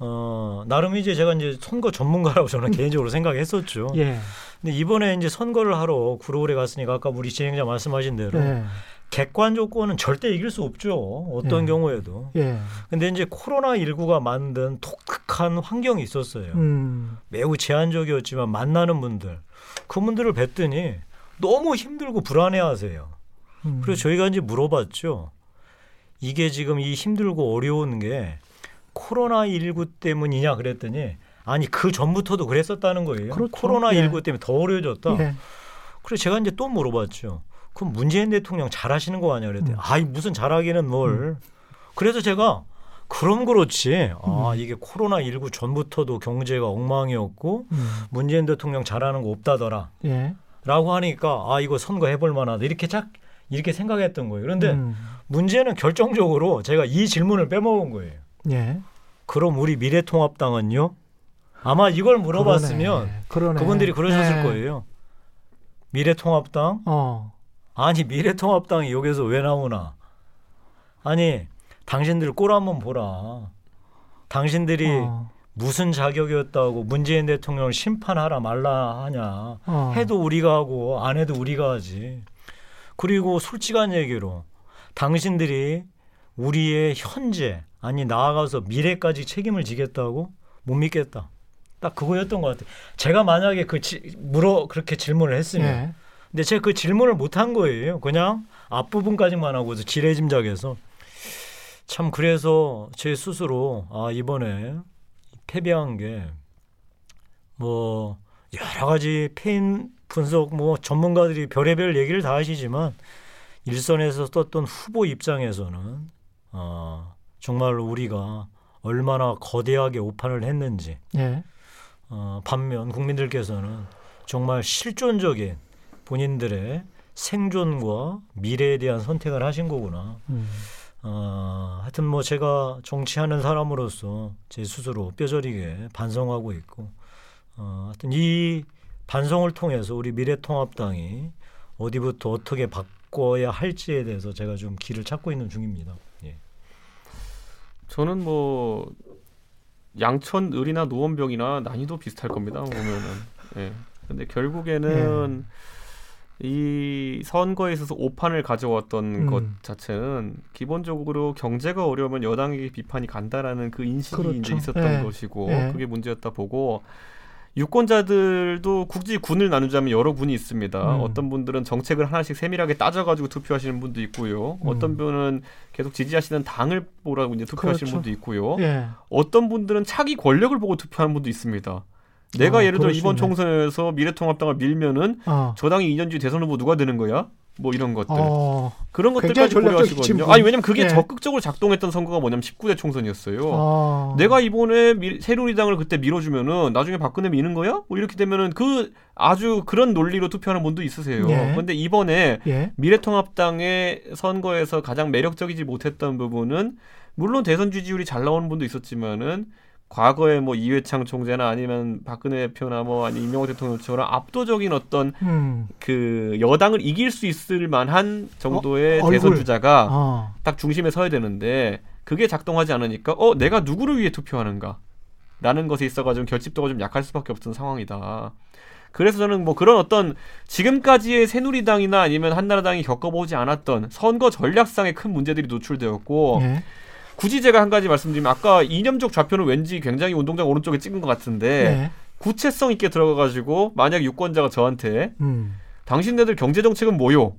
어, 나름 이제 제가 이제 선거 전문가라고 저는 개인적으로 생각했었죠. 예. 근데 이번에 이제 선거를 하러 구로울에 갔으니까 아까 우리 진행자 말씀하신 대로 예. 객관 조건은 절대 이길 수 없죠. 어떤 예. 경우에도. 예. 근데 이제 코로나 19가 만든 독특한 환경이 있었어요. 음. 매우 제한적이었지만 만나는 분들 그분들을 뵀더니 너무 힘들고 불안해하세요. 음. 그래서 저희가 이제 물어봤죠. 이게 지금 이 힘들고 어려운 게 코로나 19 때문이냐 그랬더니 아니 그 전부터도 그랬었다는 거예요. 그렇죠. 코로나 19 예. 때문에 더 어려워졌다. 예. 그래서 제가 이제 또 물어봤죠. 그럼 문재인 대통령 잘하시는 거 아니야? 그랬더니 음. 아이 무슨 잘하기는 뭘. 음. 그래서 제가 그럼 그렇지. 아 음. 이게 코로나 19 전부터도 경제가 엉망이었고 음. 문재인 대통령 잘하는 거 없다더라. 예. 라고 하니까 아 이거 선거 해볼 만하다 이렇게 작 이렇게 생각했던 거예요. 그런데 음. 문제는 결정적으로 제가 이 질문을 빼먹은 거예요. 예. 그럼 우리 미래통합당은요? 아마 이걸 물어봤으면 그러네. 그러네. 그분들이 그러셨을 네. 거예요. 미래통합당? 어. 아니 미래통합당이 여기서 왜 나오나? 아니 당신들 꼴 한번 보라. 당신들이 어. 무슨 자격이었다고 문재인 대통령을 심판하라 말라 하냐. 어. 해도 우리가 하고 안 해도 우리가 하지. 그리고 솔직한 얘기로 당신들이 우리의 현재 아니 나아가서 미래까지 책임을 지겠다고 못 믿겠다. 딱 그거였던 것 같아요. 제가 만약에 그 지, 물어 그렇게 질문을 했으면, 네. 근데 제가 그 질문을 못 한 거예요. 그냥 앞부분까지만 하고서 지레짐작해서 참 그래서 제 스스로 아 이번에 패배한 게 뭐 여러 가지 페인 분석 뭐 전문가들이 별의별 얘기를 다 하시지만 일선에서 떴던 후보 입장에서는 어, 정말 우리가 얼마나 거대하게 오판을 했는지 예. 어, 반면 국민들께서는 정말 실존적인 본인들의 생존과 미래에 대한 선택을 하신 거구나. 음. 어, 하여튼 뭐 제가 정치하는 사람으로서 제 스스로 뼈저리게 반성하고 있고 어, 하여튼 이 반성을 통해서 우리 미래통합당이 어디부터 어떻게 바꿔야 할지에 대해서 제가 좀 길을 찾고 있는 중입니다. 예. 저는 뭐 양천 을이나 노원병이나 난이도 비슷할 겁니다. 보면은. 예. 근데 결국에는 예. 이 선거에 있어서 오판을 가져왔던 음. 것 자체는 기본적으로 경제가 어려우면 여당에게 비판이 간다라는 그 인식이 그렇죠. 이제 있었던 예. 것이고 예. 그게 문제였다 보고 유권자들도 굳이 군을 나누자면 여러 군이 있습니다. 음. 어떤 분들은 정책을 하나씩 세밀하게 따져가지고 투표하시는 분도 있고요. 음. 어떤 분은 계속 지지하시는 당을 보라고 이제 투표하시는 그렇죠. 분도 있고요. 예. 어떤 분들은 차기 권력을 보고 투표하는 분도 있습니다. 내가 어, 예를 들어 이번 총선에서 미래통합당을 밀면은 어. 저 당이 2년 뒤에 대선 후보 누가 되는 거야? 뭐 이런 것들 어, 그런 것들까지 고려하시거든요. 아니 왜냐면 그게 네. 적극적으로 작동했던 선거가 뭐냐면 19대 총선이었어요. 어. 내가 이번에 미, 새누리당을 그때 밀어주면은 나중에 박근혜 미는 거야? 뭐 이렇게 되면은 그 아주 그런 논리로 투표하는 분도 있으세요. 예. 근데 이번에 예. 미래통합당의 선거에서 가장 매력적이지 못했던 부분은 물론 대선 지지율이 잘 나오는 분도 있었지만은 과거에 뭐 이회창 총재나 아니면 박근혜 대표나 뭐 아니 이명호 대통령처럼 압도적인 어떤 음. 그 여당을 이길 수 있을 만한 정도의 어? 대선 주자가 어. 딱 중심에 서야 되는데 그게 작동하지 않으니까 어 내가 누구를 위해 투표하는가 라는 것에 있어가지고 결집도가 좀 약할 수밖에 없던 상황이다. 그래서 저는 뭐 그런 어떤 지금까지의 새누리당이나 아니면 한나라당이 겪어보지 않았던 선거 전략상의 큰 문제들이 노출되었고 네. 굳이 제가 한 가지 말씀드리면 아까 이념적 좌표는 왠지 굉장히 운동장 오른쪽에 찍은 것 같은데 네. 구체성 있게 들어가가지고 만약 유권자가 저한테 음. 당신네들 경제 정책은 뭐요?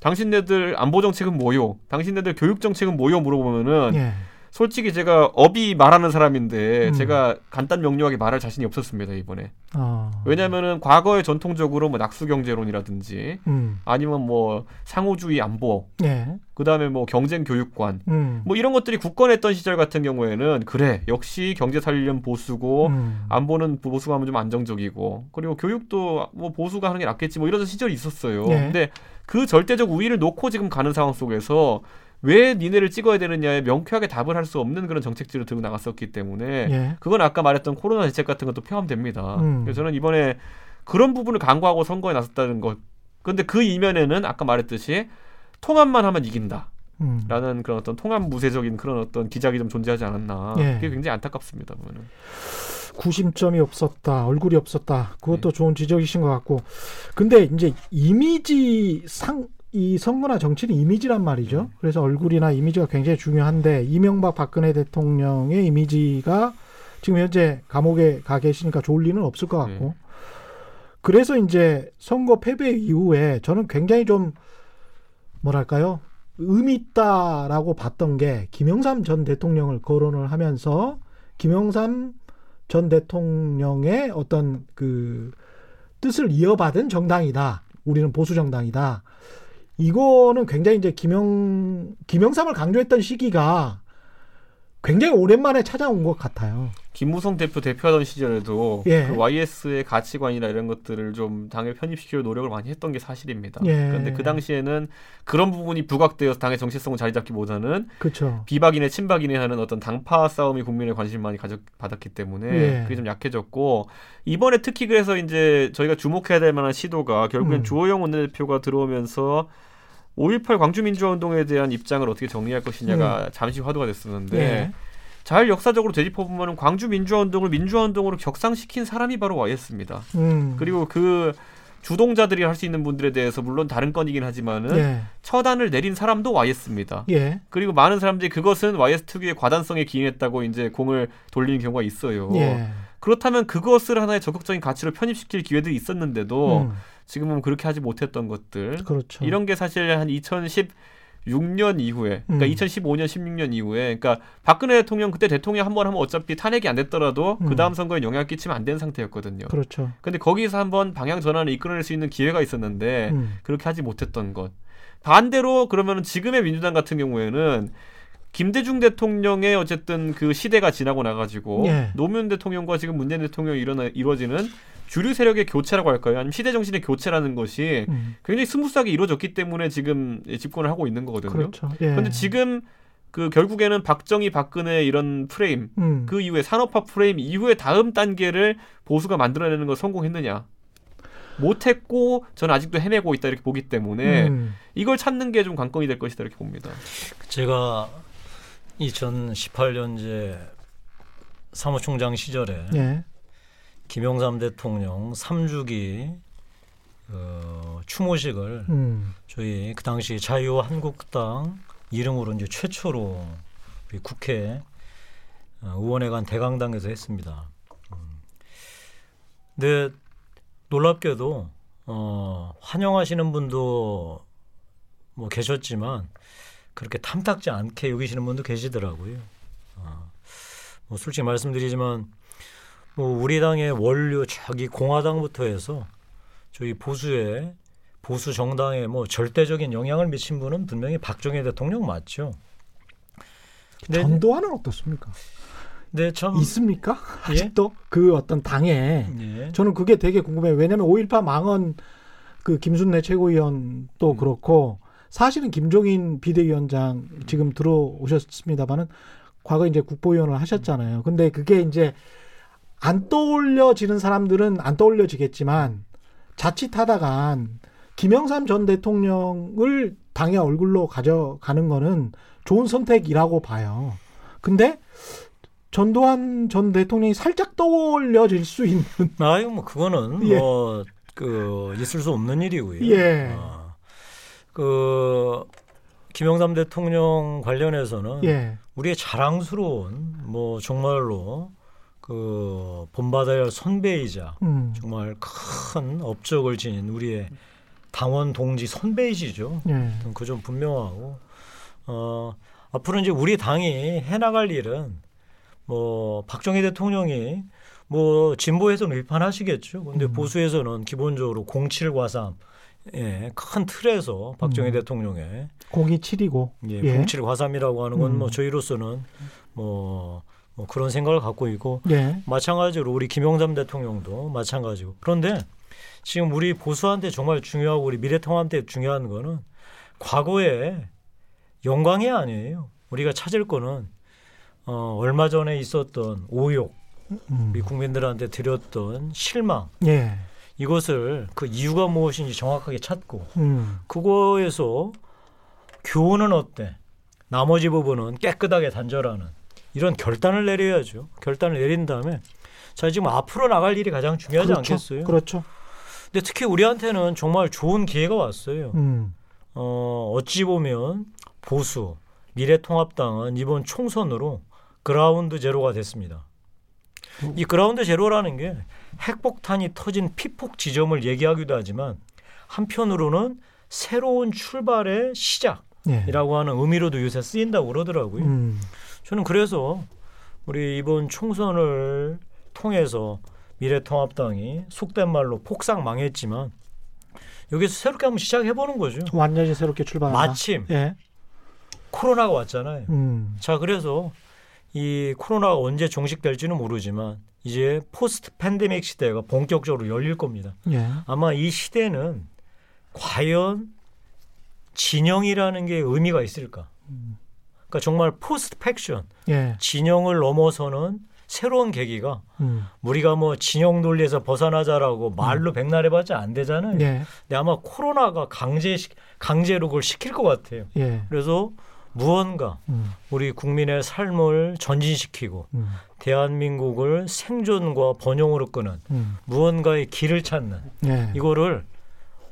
당신네들 안보 정책은 뭐요? 당신네들 교육 정책은 뭐요? 물어보면은 네. 솔직히 제가 업이 말하는 사람인데 음. 제가 간단 명료하게 말할 자신이 없었습니다 이번에. 어. 왜냐하면은 과거에 전통적으로 뭐 낙수 경제론이라든지 음. 아니면 뭐 상호주의 안보, 예. 그 다음에 뭐 경쟁 교육관, 음. 뭐 이런 것들이 굳건했던 시절 같은 경우에는 그래 역시 경제 살리려면 보수고 음. 안보는 보수가 하면 좀 안정적이고 그리고 교육도 뭐 보수가 하는 게 낫겠지 뭐 이런 시절이 있었어요. 예. 근데 그 절대적 우위를 놓고 지금 가는 상황 속에서 왜 니네를 찍어야 되느냐에 명쾌하게 답을 할 수 없는 그런 정책지를 들고 나갔었기 때문에 예. 그건 아까 말했던 코로나 대책 같은 것도 포함됩니다. 음. 그래서 저는 이번에 그런 부분을 강구하고 선거에 나섰다는 것. 근데 그 이면에는 아까 말했듯이 통합만 하면 이긴다. 음. 라는 그런 어떤 통합 무쇠적인 그런 어떤 기작이 좀 존재하지 않았나. 예. 그게 굉장히 안타깝습니다. 보면은. 구심점이 없었다, 얼굴이 없었다. 그것도 네. 좋은 지적이신 것 같고. 근데 이제 이미지 상, 이 선거나 정치는 이미지란 말이죠. 네. 그래서 얼굴이나 이미지가 굉장히 중요한데 이명박 박근혜 대통령의 이미지가 지금 현재 감옥에 가 계시니까 좋을 리는 없을 것 같고. 네. 그래서 이제 선거 패배 이후에 저는 굉장히 좀 뭐랄까요? 의미 있다라고 봤던 게 김영삼 전 대통령을 거론을 하면서 김영삼 전 대통령의 어떤 그 뜻을 이어받은 정당이다. 우리는 보수 정당이다. 이거는 굉장히 이제 김영 김영삼을 강조했던 시기가 굉장히 오랜만에 찾아온 것 같아요. 김무성 대표 대표하던 시절에도 예. 그 YS의 가치관이나 이런 것들을 좀 당에 편입시키려 노력을 많이 했던 게 사실입니다. 예. 그런데 그 당시에는 그런 부분이 부각되어서 당의 정체성을 자리 잡기보다는 그쵸. 비박이네 친박이네 하는 어떤 당파 싸움이 국민의 관심을 많이 가져 받았기 때문에 예. 그게 좀 약해졌고 이번에 특히 그래서 이제 저희가 주목해야 될 만한 시도가 결국엔 음. 주호영 원내대표가 들어오면서 5.18 광주민주화운동에 대한 입장을 어떻게 정리할 것이냐가 음. 잠시 화두가 됐었는데 예. 잘 역사적으로 되짚어보면 광주 민주화운동을 민주화운동으로 격상시킨 사람이 바로 와이스입니다. 음. 그리고 그 주동자들이 할 수 있는 분들에 대해서 물론 다른 건이긴 하지만은 예. 처단을 내린 사람도 YS입니다. 예. 그리고 많은 사람들이 그것은 YS 특유의 과단성에 기인했다고 이제 공을 돌리는 경우가 있어요. 예. 그렇다면 그것을 하나의 적극적인 가치로 편입시킬 기회들이 있었는데도 음. 지금은 그렇게 하지 못했던 것들. 그렇죠. 이런 게 사실 한 2016년 이후에, 그러니까 음. 2015년, 16년 이후에, 그러니까 박근혜 대통령 그때 대통령 한 번 하면 어차피 탄핵이 안 됐더라도 음. 그 다음 선거에 영향 끼치면 안 되는 상태였거든요. 그렇죠. 근데 거기서 한번 방향 전환을 이끌어낼 수 있는 기회가 있었는데 음. 그렇게 하지 못했던 것. 반대로 그러면은 지금의 민주당 같은 경우에는 김대중 대통령의 어쨌든 그 시대가 지나고 나가지고 예. 노무현 대통령과 지금 문재인 대통령이 일어나 이루어지는 주류 세력의 교체라고 할까요? 아니면 시대 정신의 교체라는 것이 음. 굉장히 스무스하게 이루어졌기 때문에 지금 집권을 하고 있는 거거든요. 그렇죠. 예. 그런데 지금 그 결국에는 박정희 박근혜 이런 프레임 음. 그 이후에 산업화 프레임 이후에 다음 단계를 보수가 만들어내는 걸 성공했느냐? 못했고 저는 아직도 헤매고 있다 이렇게 보기 때문에 음. 이걸 찾는 게 좀 관건이 될 것이다 이렇게 봅니다. 제가 2018년제 사무총장 시절에 예. 김영삼 대통령 3주기 어, 추모식을 음. 저희 그 당시 자유한국당 이름으로 이제 최초로 우리 국회 어, 의원회관 대강당에서 했습니다. 음. 근데 놀랍게도 어, 환영하시는 분도 뭐 계셨지만 그렇게 탐탁지 않게 여기시는 분도 계시더라고요. 어, 뭐 솔직히 말씀드리지만 뭐 우리 당의 원류 저기 공화당부터 해서 저희 보수의 보수 정당에 뭐 절대적인 영향을 미친 분은 분명히 박정희 대통령 맞죠. 전두환은 어떻습니까? 네, 참 있습니까? 예? 아직도 그 어떤 당에 예. 저는 그게 되게 궁금해요. 왜냐하면 5.18 망언 그 김순례 최고위원도 음. 그렇고 사실은 김종인 비대위원장 지금 들어오셨습니다만은 과거 이제 국보위원을 하셨잖아요. 근데 그게 이제 안 떠올려지는 사람들은 안 떠올려지겠지만 자칫하다간 김영삼 전 대통령을 당의 얼굴로 가져가는 거는 좋은 선택이라고 봐요. 근데 전두환 전 대통령이 살짝 떠올려질 수 있는 아유 뭐 그거는 예. 뭐 그 있을 수 없는 일이고요. 예. 어. 그 김영삼 대통령 관련해서는 예. 우리의 자랑스러운 뭐 정말로 그 본받아야 할 선배이자 음. 정말 큰 업적을 지닌 우리의 당원 동지 선배이시죠. 예. 그좀 분명하고 어 앞으로 이제 우리 당이 해나갈 일은 뭐 박정희 대통령이 뭐 진보에서는 비판하시겠죠. 근데 음. 보수에서는 기본적으로 07과삼 예, 큰 틀에서 박정희 음. 대통령의 027이고 예, 예. 07 과삼이라고 하는 건뭐 음. 저희로서는 뭐 뭐 그런 생각을 갖고 있고 네. 마찬가지로 우리 김영삼 대통령도 마찬가지고 그런데 지금 우리 보수한테 정말 중요하고 우리 미래통합한테 중요한 거는 과거에 영광이 아니에요. 우리가 찾을 거는 어, 얼마 전에 있었던 오욕, 음. 우리 국민들한테 드렸던 실망. 예. 이것을 그 이유가 무엇인지 정확하게 찾고 음. 그거에서 교훈은 어때? 나머지 부분은 깨끗하게 단절하는 이런 결단을 내려야죠. 결단을 내린 다음에 자 지금 앞으로 나갈 일이 가장 중요하지 그렇죠. 않겠어요? 그렇죠. 근데 특히 우리한테는 정말 좋은 기회가 왔어요. 음. 어, 어찌 보면 보수 미래통합당은 이번 총선으로 ground zero가 됐습니다. 음. 이 ground zero라는 게 핵폭탄이 터진 피폭 지점을 얘기하기도 하지만 한편으로는 새로운 출발의 시작이라고 예. 하는 의미로도 요새 쓰인다고 그러더라고요. 음. 저는 그래서 우리 이번 총선을 통해서 미래통합당이 속된 말로 폭삭 망했지만 여기서 새롭게 한번 시작해 보는 거죠. 완전히 새롭게 출발한다. 마침 예. 코로나가 왔잖아요. 음. 자 그래서 이 코로나가 언제 종식될지는 모르지만 이제 post pandemic 시대가 본격적으로 열릴 겁니다. 예. 아마 이 시대는 과연 진영이라는 게 의미가 있을까? 그러니까 정말 post faction, 예. 진영을 넘어서는 새로운 계기가 음. 우리가 뭐 진영 논리에서 벗어나자라고 음. 말로 백날 해봤자 안 되잖아요. 예. 근데 아마 코로나가 강제 강제로 그걸 시킬 것 같아요. 예. 그래서 무언가 음. 우리 국민의 삶을 전진시키고 음. 대한민국을 생존과 번영으로 끄는 음. 무언가의 길을 찾는 예. 이거를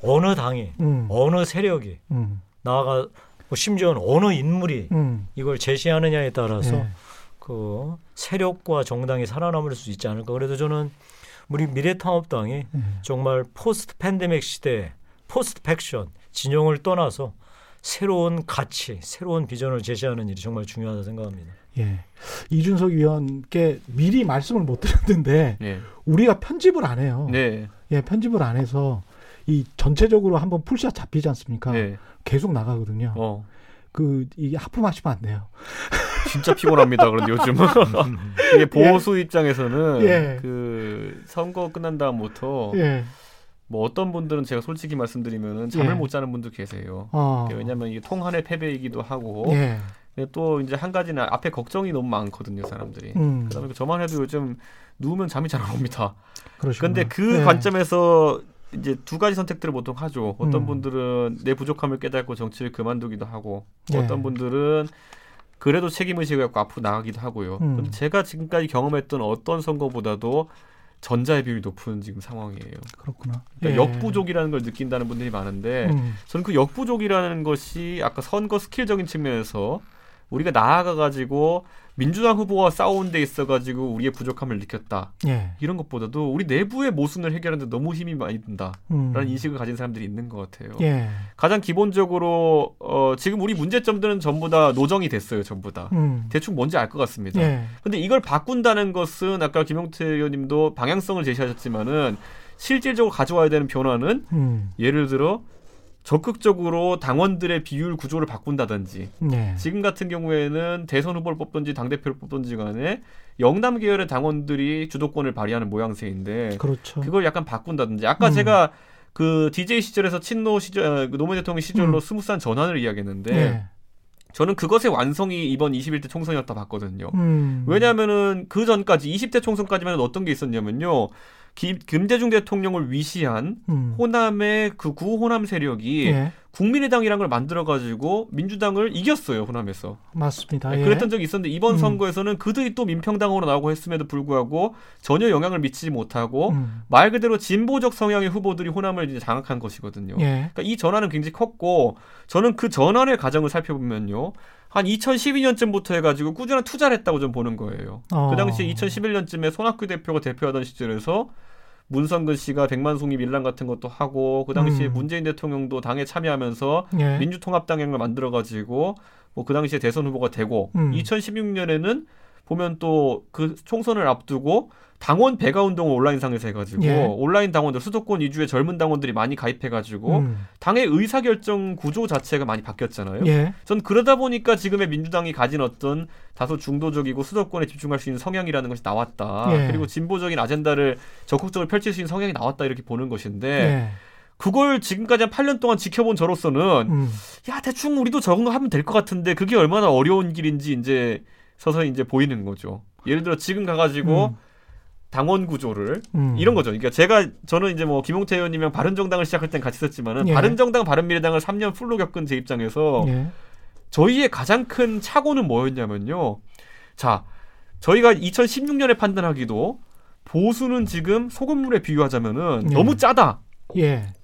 어느 당이 음. 어느 세력이 음. 나아가 뭐 심지어는 어느 인물이 음. 이걸 제시하느냐에 따라서 예. 그 세력과 정당이 살아남을 수 있지 않을까. 그래도 저는 우리 미래통합당이 예. 정말 post pandemic 시대 post faction 진영을 떠나서 새로운 가치, 새로운 비전을 제시하는 일이 정말 중요하다 생각합니다. 예. 이준석 위원께 미리 말씀을 못 드렸는데 예. 우리가 편집을 안 해요. 네. 예, 편집을 안 해서 이 전체적으로 한번 full shot 잡히지 않습니까? 네. 계속 나가거든요. 어. 그 이게 하품하시면 안 돼요. 진짜 피곤합니다. 그런데 요즘은 이게 보수 예. 입장에서는 예. 그 선거 끝난 다음부터 예. 뭐 어떤 분들은 제가 솔직히 말씀드리면은 잠을 예. 못 자는 분도 계세요. 어. 왜냐하면 이게 통한의 패배이기도 하고 예. 또 이제 한 가지는 앞에 걱정이 너무 많거든요, 사람들이. 음. 그다음에 저만 해도 요즘 누우면 잠이 잘 안 옵니다. 그런데 그 예. 관점에서 이제 두 가지 선택들을 보통 하죠. 어떤 음. 분들은 내 부족함을 깨닫고 정치를 그만두기도 하고 네. 어떤 분들은 그래도 책임 의식을 갖고 앞으로 나가기도 하고요. 음. 근데 제가 지금까지 경험했던 어떤 선거보다도 전자의 비율이 높은 지금 상황이에요. 그렇구나. 그러니까 예. 역부족이라는 걸 느낀다는 분들이 많은데 음. 저는 그 역부족이라는 것이 아까 선거 스킬적인 측면에서 우리가 나아가 가지고 민주당 후보와 싸운 데 있어가지고 우리의 부족함을 느꼈다. 예. 이런 것보다도 우리 내부의 모순을 해결하는데 너무 힘이 많이 든다라는 음. 인식을 가진 사람들이 있는 것 같아요. 예. 가장 기본적으로 어, 지금 우리 문제점들은 전부 다 노정이 됐어요. 전부 다 음. 대충 뭔지 알 것 같습니다. 예. 근데 이걸 바꾼다는 것은 아까 김용태 의원님도 방향성을 제시하셨지만은 실질적으로 가져와야 되는 변화는 음. 예를 들어 적극적으로 당원들의 비율 구조를 바꾼다든지 네. 지금 같은 경우에는 대선 후보를 뽑든지 당 대표를 뽑든지 간에 영남 계열의 당원들이 주도권을 발휘하는 모양새인데 그렇죠. 그걸 약간 바꾼다든지 아까 음. 제가 그 DJ 시절에서 친노 시절 어, 그 노무현 대통령 시절로 음. 스무스한 전환을 이야기했는데 네. 저는 그것의 완성이 이번 21대 총선이었다 봤거든요. 음. 왜냐하면은 그 전까지 20대 총선까지만 어떤 게 있었냐면요. 김, 김대중 대통령을 위시한 음. 호남의 그 구호남 세력이 예. 국민의당이란 걸 만들어 가지고 민주당을 이겼어요 호남에서. 맞습니다. 네, 예. 그랬던 적이 있었는데 이번 음. 선거에서는 그들이 또 민평당으로 나오고 했음에도 불구하고 전혀 영향을 미치지 못하고 음. 말 그대로 진보적 성향의 후보들이 호남을 이제 장악한 것이거든요. 예. 그러니까 이 전환은 굉장히 컸고 저는 그 전환의 과정을 살펴보면요. 한 2012년쯤부터 해가지고 꾸준한 투자를 했다고 좀 보는 거예요. 어. 그 당시에 2011년쯤에 손학규 대표가 대표하던 시절에서 문성근 씨가 백만송이 밀란 같은 것도 하고 그 당시에 음. 문재인 대통령도 당에 참여하면서 예. 민주통합당을 만들어가지고 뭐 그 당시에 대선 후보가 되고 음. 2016년에는 보면 또 그 총선을 앞두고 당원 배가 운동을 온라인상에서 해가지고 예. 온라인 당원들 수도권 이주의 젊은 당원들이 많이 가입해가지고 음. 당의 의사결정 구조 자체가 많이 바뀌었잖아요. 예. 전 그러다 보니까 지금의 민주당이 가진 어떤 다소 중도적이고 수도권에 집중할 수 있는 성향이라는 것이 나왔다. 예. 그리고 진보적인 아젠다를 적극적으로 펼칠 수 있는 성향이 나왔다 이렇게 보는 것인데 예. 그걸 지금까지 한 8년 동안 지켜본 저로서는 음. 야 대충 우리도 적응 하면 될 것 같은데 그게 얼마나 어려운 길인지 이제 서서히 이제 보이는 거죠. 예를 들어 지금 가가지고 음. 당원 구조를 음. 이런 거죠. 그러니까 제가 저는 이제 뭐 김용태 의원님이랑 바른정당을 시작할 땐 같이 썼지만은 예. 바른정당 바른미래당을 3년 풀로 겪은 제 입장에서 예. 저희의 가장 큰 착오는 뭐였냐면요. 자, 저희가 2016년에 판단하기도 보수는 지금 소금물에 비유하자면은 예. 너무 짜다. 예.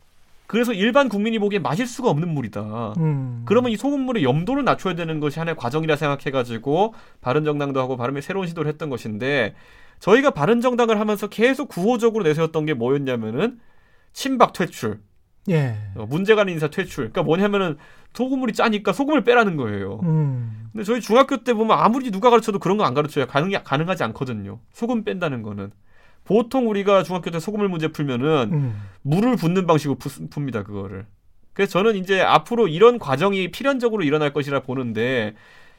그래서 일반 국민이 보기에 마실 수가 없는 물이다. 음. 그러면 이 소금물의 염도를 낮춰야 되는 것이 하나의 과정이라 생각해가지고 바른정당도 하고 바른미 새로운 시도를 했던 것인데 저희가 바른정당을 하면서 계속 구호적으로 내세웠던 게 뭐였냐면은 친박 퇴출. 예. 어, 문제가 있는 인사 퇴출. 그러니까 뭐냐면은 소금물이 짜니까 소금을 빼라는 거예요. 음. 근데 저희 중학교 때 보면 아무리 누가 가르쳐도 그런 거 안 가르쳐요. 가능, 가능하지 않거든요. 소금 뺀다는 거는. 보통 우리가 중학교 때 소금물 문제 풀면은 음. 물을 붓는 방식으로 풉니다 그거를. 그래서 저는 이제 앞으로 이런 과정이 필연적으로 일어날 것이라 보는데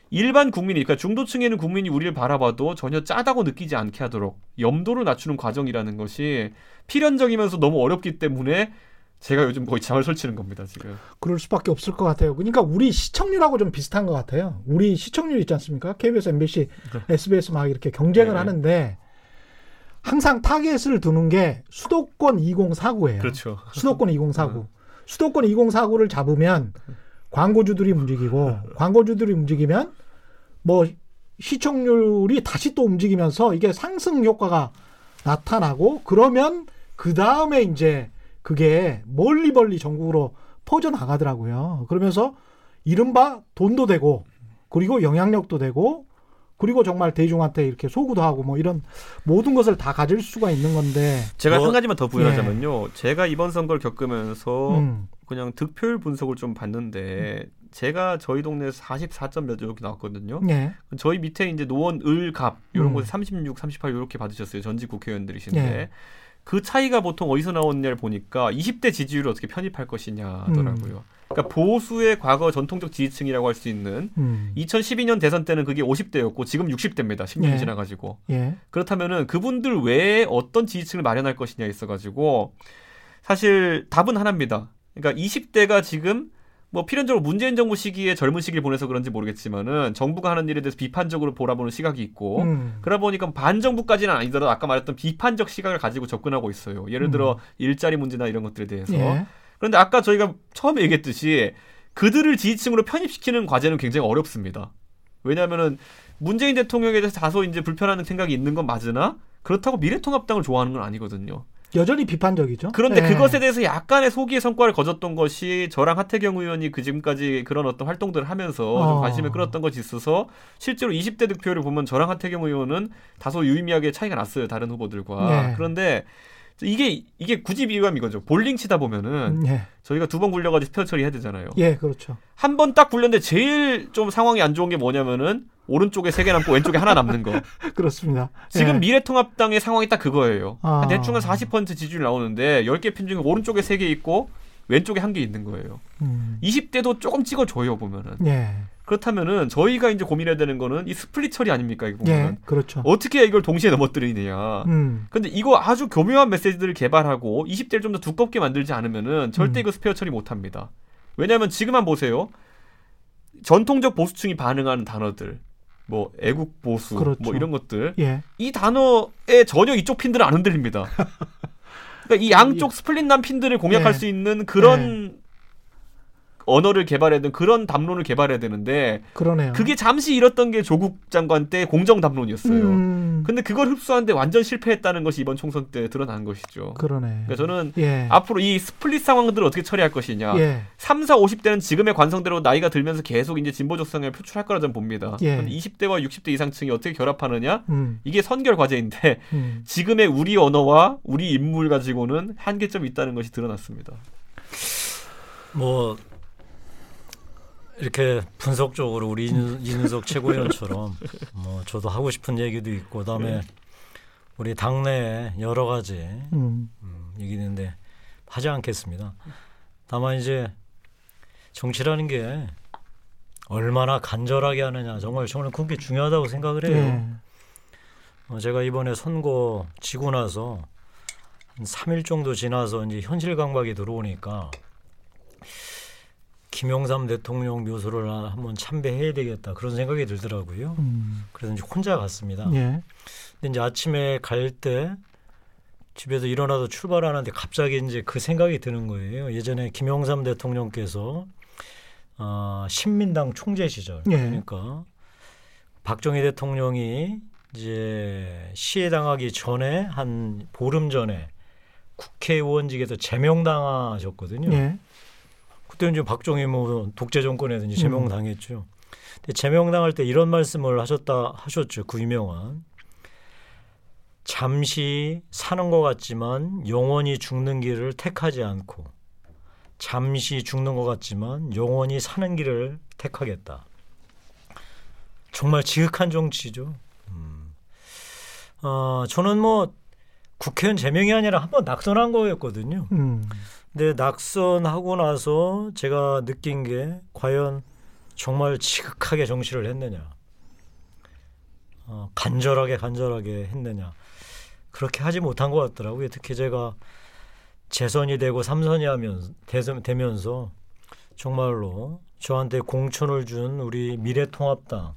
일반 국민이 그러니까 중도층에 있는 국민이 우리를 바라봐도 전혀 짜다고 느끼지 않게 하도록 염도를 낮추는 과정이라는 것이 필연적이면서 너무 어렵기 때문에 제가 요즘 거의 잠을 설치는 겁니다 지금. 그럴 수밖에 없을 것 같아요. 그러니까 우리 시청률하고 좀 비슷한 것 같아요. 우리 시청률 있지 않습니까? KBS, MBC, 네. SBS 막 이렇게 경쟁을 네. 하는데 항상 타겟을 두는 게 수도권 2049예요. 그렇죠. 수도권 2049. 어. 수도권 2049를 잡으면 광고주들이 움직이고 광고주들이 움직이면 뭐 시청률이 다시 또 움직이면서 이게 상승 효과가 나타나고 그러면 그 다음에 이제 그게 멀리 멀리 전국으로 퍼져 나가더라고요. 그러면서 이른바 돈도 되고 그리고 영향력도 되고 그리고 정말 대중한테 이렇게 소구도 하고 뭐 이런 모든 것을 다 가질 수가 있는 건데 제가 뭐, 한 가지만 더 부연하자면요. 예. 제가 이번 선거를 겪으면서 음. 그냥 득표율 분석을 좀 봤는데 음. 제가 저희 동네에서 44점 몇 이렇게 나왔거든요. 예. 저희 밑에 이제 노원 을갑 이런 음. 곳에 36, 38 이렇게 받으셨어요. 전직 국회의원들이신데 예. 그 차이가 보통 어디서 나왔냐를 보니까 20대 지지율을 어떻게 편입할 것이냐 하더라고요. 음. 그러니까 보수의 과거 전통적 지지층이라고 할 수 있는 음. 2012년 대선 때는 그게 50대였고 지금 60대입니다. 10년이 예. 지나가지고 예. 그렇다면은 그분들 외에 어떤 지지층을 마련할 것이냐 있어가지고 사실 답은 하나입니다. 그러니까 20대가 지금 뭐 필연적으로 문재인 정부 시기에 젊은 시기를 보내서 그런지 모르겠지만은 정부가 하는 일에 대해서 비판적으로 보라보는 시각이 있고 음. 그러다 보니까 반정부까지는 아니더라도 아까 말했던 비판적 시각을 가지고 접근하고 있어요. 예를 들어 음. 일자리 문제나 이런 것들에 대해서. 예. 그런데 아까 저희가 처음에 얘기했듯이 그들을 지지층으로 편입시키는 과제는 굉장히 어렵습니다. 왜냐하면은 문재인 대통령에 대해서 다소 이제 불편한 생각이 있는 건 맞으나 그렇다고 미래통합당을 좋아하는 건 아니거든요. 여전히 비판적이죠. 그런데 네. 그것에 대해서 약간의 소기의 성과를 거뒀던 것이 저랑 하태경 의원이 그 지금까지 그런 어떤 활동들을 하면서 어. 좀 관심을 끌었던 것이 있어서 실제로 20대 득표를 보면 저랑 하태경 의원은 다소 유의미하게 차이가 났어요 다른 후보들과. 네. 그런데 이게 이게 굳이 비유하면 이거죠. 볼링 치다 보면은 예. 저희가 두 번 굴려가지고 스페어 처리해야 되잖아요. 예, 그렇죠. 한 번 딱 굴렸는데 제일 좀 상황이 안 좋은 게 뭐냐면은 오른쪽에 세 개 남고 왼쪽에 하나 남는 거. 그렇습니다. 지금 예. 미래통합당의 상황이 딱 그거예요. 아. 한 대충 한 40% 지지율 나오는데 10개 핀 중에 오른쪽에 세 개 있고 왼쪽에 한 개 있는 거예요. 음. 20대도 조금 찍어줘요 보면은. 예. 그렇다면은 저희가 이제 고민해야 되는 거는 이 스플릿 처리 아닙니까 이거 보면 예, 그렇죠. 어떻게 이걸 동시에 넘어뜨리느냐. 음. 근데 이거 아주 교묘한 메시지들을 개발하고 20대를 좀 더 두껍게 만들지 않으면은 절대 음. 이거 스페어 처리 못 합니다. 왜냐하면 지금만 보세요. 전통적 보수층이 반응하는 단어들, 뭐 애국 보수, 뭐 그렇죠. 뭐 이런 것들, 예. 이 단어에 전혀 이쪽 핀들은 안 흔들립니다. 그러니까 이 양쪽 스플릿 난 핀들을 공략할 예. 수 있는 그런 예. 언어를 개발해야 되는 그런 담론을 개발해야 되는데 그러네요. 그게 잠시 잃었던 게 조국 장관 때 공정 담론이었어요. 음. 근데 그걸 흡수하는데 완전 실패했다는 것이 이번 총선 때 드러난 것이죠. 그러네. 그러니까 저는 예. 앞으로 이 스플릿 상황들을 어떻게 처리할 것이냐. 예. 3, 4, 50대는 지금의 관성대로 나이가 들면서 계속 이제 진보 적 성향을 표출할 거라 저는 봅니다. 예. 20대와 60대 이상층이 어떻게 결합하느냐. 음. 이게 선결 과제인데 음. 지금의 우리 언어와 우리 인물 가지고는 한계점이 있다는 것이 드러났습니다. 뭐 이렇게 분석적으로 우리 이준석 최고위원처럼 뭐 저도 하고 싶은 얘기도 있고 그다음에 네. 우리 당내 여러 가지 음. 음, 얘기는데 하지 않겠습니다. 다만 이제 정치라는 게 얼마나 간절하게 하느냐 정말 저는 그게 중요하다고 생각을 해요. 네. 어, 제가 이번에 선거 지고 나서 한 3일 정도 지나서 이제 현실 감각이 들어오니까 김영삼 대통령 묘소를 한번 참배해야 되겠다 그런 생각이 들더라고요. 음. 그래서 이제 혼자 갔습니다. 예. 근데 이제 아침에 갈 때 집에서 일어나서 출발하는데 갑자기 이제 그 생각이 드는 거예요. 예전에 김영삼 대통령께서 어, 신민당 총재 시절 예. 그러니까 박정희 대통령이 이제 시해 당하기 전에 한 보름 전에 국회의원직에서 제명당하셨거든요. 예. 그때 이제 박정희 뭐 독재 정권에서 이제 제명 당했죠. 음. 근데 제명 당할 때 이런 말씀을 하셨다 하셨죠. 그 유명한 잠시 사는 것 같지만 영원히 죽는 길을 택하지 않고 잠시 죽는 것 같지만 영원히 사는 길을 택하겠다. 정말 지극한 정치죠. 음. 어, 저는 뭐 국회의원 제명이 아니라 한번 낙선한 거였거든요. 음. 근데 낙선하고 나서 제가 느낀 게 과연 정말 지극하게 정치를 했느냐. 어, 간절하게 간절하게 했느냐. 그렇게 하지 못한 것 같더라고요. 특히 제가 재선이 되고 삼선이 하면 되면서 정말로 저한테 공천을 준 우리 미래통합당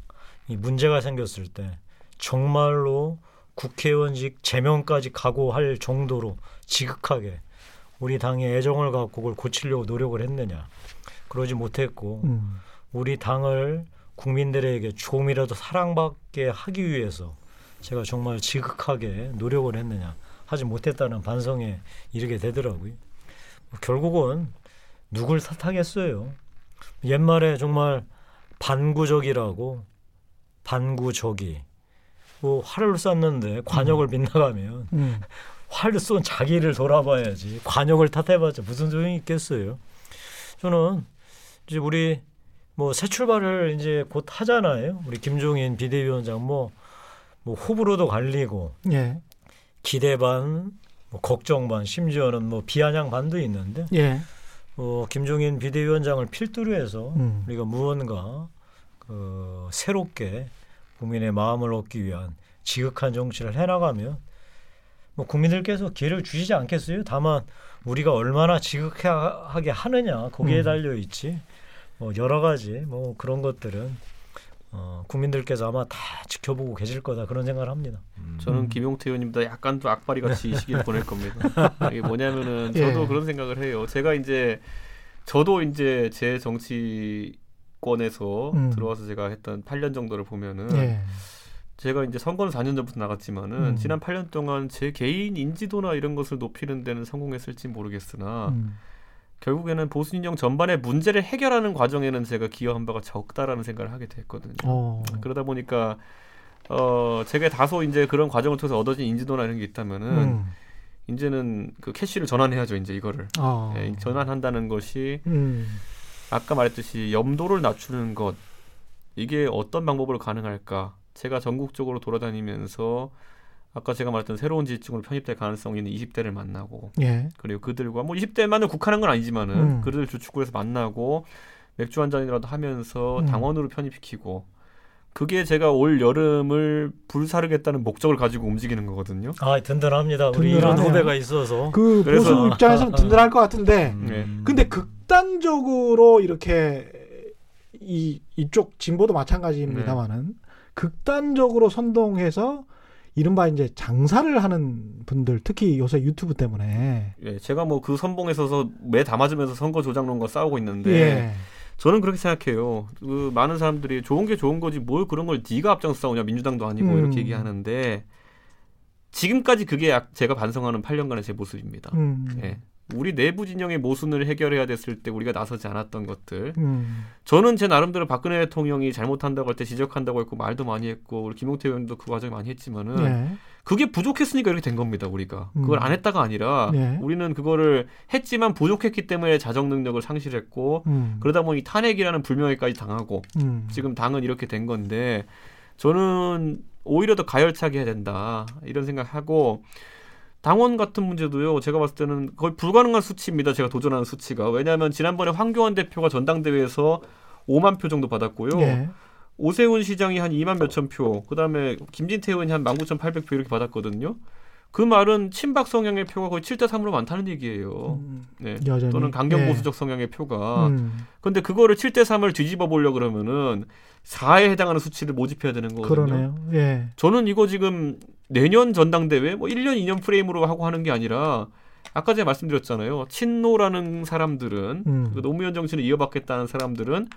이 문제가 생겼을 때 정말로 국회의원직 제명까지 각오할 정도로 지극하게 우리 당의 애정을 갖고 그걸 고치려고 노력을 했느냐 그러지 못했고 음. 우리 당을 국민들에게 조금이라도 사랑받게 하기 위해서 제가 정말 지극하게 노력을 했느냐 하지 못했다는 반성에 이르게 되더라고요. 결국은 누굴 탓하겠어요. 옛말에 정말 반구적이라고 반구적이 뭐 활을 쐈는데 관역을 음. 빗나가면 음. 활을 쏜 자기를 돌아봐야지 관역을 탓해봤자 무슨 소용이 있겠어요. 저는 이제 우리 뭐 새 출발을 이제 곧 하잖아요. 우리 김종인 비대위원장 뭐 뭐 호불호도 갈리고 예. 기대 반, 뭐 걱정 반, 심지어는 뭐 비아냥 반도 있는데 예. 어, 김종인 비대위원장을 필두로 해서 음. 우리가 무언가 그 새롭게 국민의 마음을 얻기 위한 지극한 정치를 해나가면 뭐 국민들께서 기회를 주시지 않겠어요? 다만 우리가 얼마나 지극하게 하느냐 거기에 음. 달려 있지. 뭐 여러 가지 뭐 그런 것들은 어, 국민들께서 아마 다 지켜보고 계실 거다 그런 생각을 합니다. 음. 저는 김용태 의원님도 약간 또 악바리 같이 시기를 보낼 겁니다. 이게 뭐냐면은 저도 예. 그런 생각을 해요. 제가 이제 저도 이제 제 정치권에서 음. 들어와서 제가 했던 8년 정도를 보면은 예. 제가 이제 선거는 4년 전부터 나갔지만은 음. 지난 8년 동안 제 개인 인지도나 이런 것을 높이는 데는 성공했을지 모르겠으나 음. 결국에는 보수 진영 전반의 문제를 해결하는 과정에는 제가 기여한 바가 적다라는 생각을 하게 됐거든요. 어. 그러다 보니까 어 제가 다소 이제 그런 과정을 통해서 얻어진 인지도나 이런 게 있다면은 음. 이제는 그 캐시를 전환해야죠. 이제 이거를 어. 예, 전환한다는 것이 음. 아까 말했듯이 염도를 낮추는 것 이게 어떤 방법으로 가능할까? 제가 전국적으로 돌아다니면서 아까 제가 말했던 새로운 지지층으로 편입될 가능성이 있는 20대를 만나고 예. 그리고 그들과 뭐 20대만을 국한한 건 아니지만은 음. 그들 주축구에서 만나고 맥주 한 잔이라도 하면서 음. 당원으로 편입시키고 그게 제가 올 여름을 불사르겠다는 목적을 가지고 움직이는 거거든요. 아 든든합니다. 우리 든든하네요. 이런 후배가 있어서 그 보수 입장에서는 든든할 것 같은데, 음. 네. 근데 극단적으로 이렇게 이 이쪽 진보도 마찬가지입니다만은 네. 극단적으로 선동해서 이른바 이제 장사를 하는 분들 특히 요새 유튜브 때문에 예, 제가 뭐 그 선봉에 서서 매 담아주면서 선거 조작론과 싸우고 있는데 예. 저는 그렇게 생각해요. 그 많은 사람들이 좋은 게 좋은 거지 뭘 그런 걸 네가 앞장 싸우냐 민주당도 아니고 음. 이렇게 얘기하는데 지금까지 그게 제가 반성하는 8년간의 제 모습입니다. 음. 예. 우리 내부 진영의 모순을 해결해야 됐을 때 우리가 나서지 않았던 것들. 음. 저는 제 나름대로 박근혜 대통령이 잘못한다고 할 때 지적한다고 했고 말도 많이 했고 우리 김용태 의원도 그 과정 많이 했지만은 네. 그게 부족했으니까 이렇게 된 겁니다 우리가 그걸 음. 안 했다가 아니라 네. 우리는 그거를 했지만 부족했기 때문에 자정 능력을 상실했고 음. 그러다 보니 탄핵이라는 불명예까지 당하고 음. 지금 당은 이렇게 된 건데 저는 오히려 더 가열차게 해야 된다 이런 생각하고 당원 같은 문제도요. 제가 봤을 때는 거의 불가능한 수치입니다. 제가 도전하는 수치가. 왜냐하면 지난번에 황교안 대표가 전당대회에서 5만 표 정도 받았고요. 네. 오세훈 시장이 한 2만 몇천 표, 그다음에 김진태 의원이 한 19,800표 이렇게 받았거든요. 그 말은 친박 성향의 표가 거의 7대 3으로 많다는 얘기예요. 음, 네. 여전히. 또는 강경 보수적 네. 성향의 표가. 음. 근데 그거를 7대 3을 뒤집어 보려 그러면은 4에 해당하는 수치를 모집해야 되는 거거든요. 그러네요. 예. 저는 이거 지금 내년 전당대회 뭐 1년 2년 프레임으로 하고 하는 게 아니라 아까 제가 말씀드렸잖아요. 친노라는 사람들은 음. 그 노무현 정신을 이어받겠다는 사람들은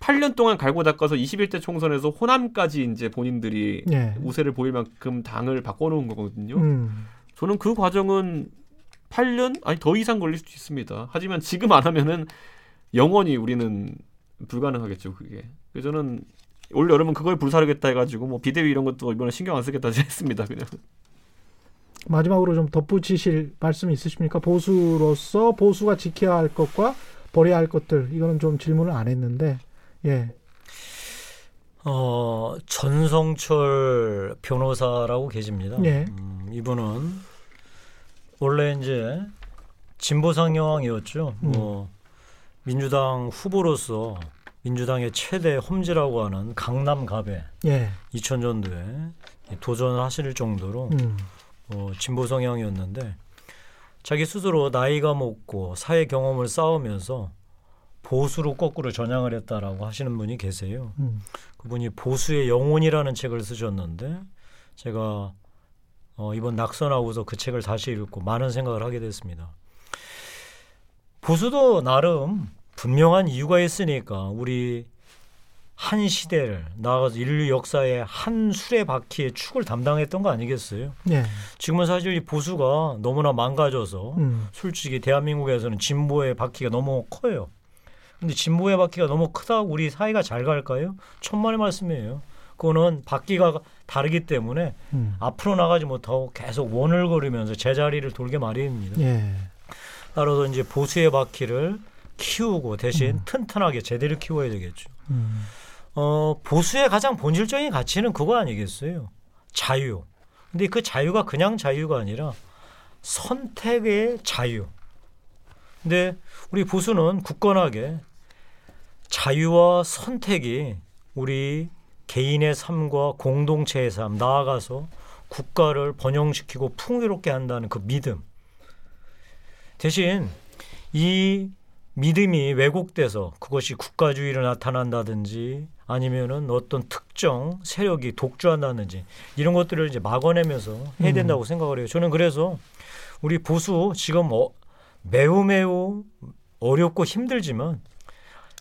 8년 동안 갈고 닦아서 21대 총선에서 호남까지 이제 본인들이 예. 우세를 보일 만큼 당을 바꿔놓은 거거든요. 음. 저는 그 과정은 8년 아니 더 이상 걸릴 수도 있습니다. 하지만 지금 안 하면은 영원히 우리는 불가능하겠죠 그게. 그래서 저는 올 여름은 그걸 불사르겠다 해가지고 뭐 비대위 이런 것도 이번에 신경 안 쓰겠다 했습니다 그냥. 마지막으로 좀 덧붙이실 말씀 있으십니까? 보수로서 보수가 지켜야 할 것과 버려야 할 것들 이거는 좀 질문을 안 했는데 예. 어 전성철 변호사라고 계십니다. 예. 음, 이분은 원래 이제 진보상 여왕이었죠. 음. 뭐 민주당 후보로서 민주당의 최대 험지라고 하는 강남 갑에 예. 2000년도에 도전을 하실 정도로 음. 어, 진보 성향이었는데 자기 스스로 나이가 먹고 사회 경험을 쌓으면서 보수로 거꾸로 전향을 했다라고 하시는 분이 계세요. 음. 그분이 보수의 영혼이라는 책을 쓰셨는데 제가 어, 이번 낙선하고서 그 책을 다시 읽고 많은 생각을 하게 됐습니다. 보수도 나름 분명한 이유가 있으니까 우리 한 시대를 나아가서 인류 역사의 한 수레 바퀴의 축을 담당했던 거 아니겠어요? 네. 지금은 사실 이 보수가 너무나 망가져서 음. 솔직히 대한민국에서는 진보의 바퀴가 너무 커요. 근데 진보의 바퀴가 너무 크다고 우리 사회가 잘 갈까요? 천만의 말씀이에요. 그거는 바퀴가 다르기 때문에 음. 앞으로 나가지 못하고 계속 원을거리면서 제자리를 돌게 마련입니다. 예. 따라서 이제 보수의 바퀴를 키우고 대신 음. 튼튼하게 제대로 키워야 되겠죠. 음. 어, 보수의 가장 본질적인 가치는 그거 아니겠어요? 자유. 근데 그 자유가 그냥 자유가 아니라 선택의 자유. 근데 우리 보수는 굳건하게 자유와 선택이 우리 개인의 삶과 공동체의 삶 나아가서 국가를 번영시키고 풍요롭게 한다는 그 믿음. 대신 이 믿음이 왜곡돼서 그것이 국가주의로 나타난다든지 아니면은 어떤 특정 세력이 독주한다든지 이런 것들을 이제 막아내면서 해야 음. 된다고 음. 생각을 해요. 저는 그래서 우리 보수 지금 어, 매우 매우 어렵고 힘들지만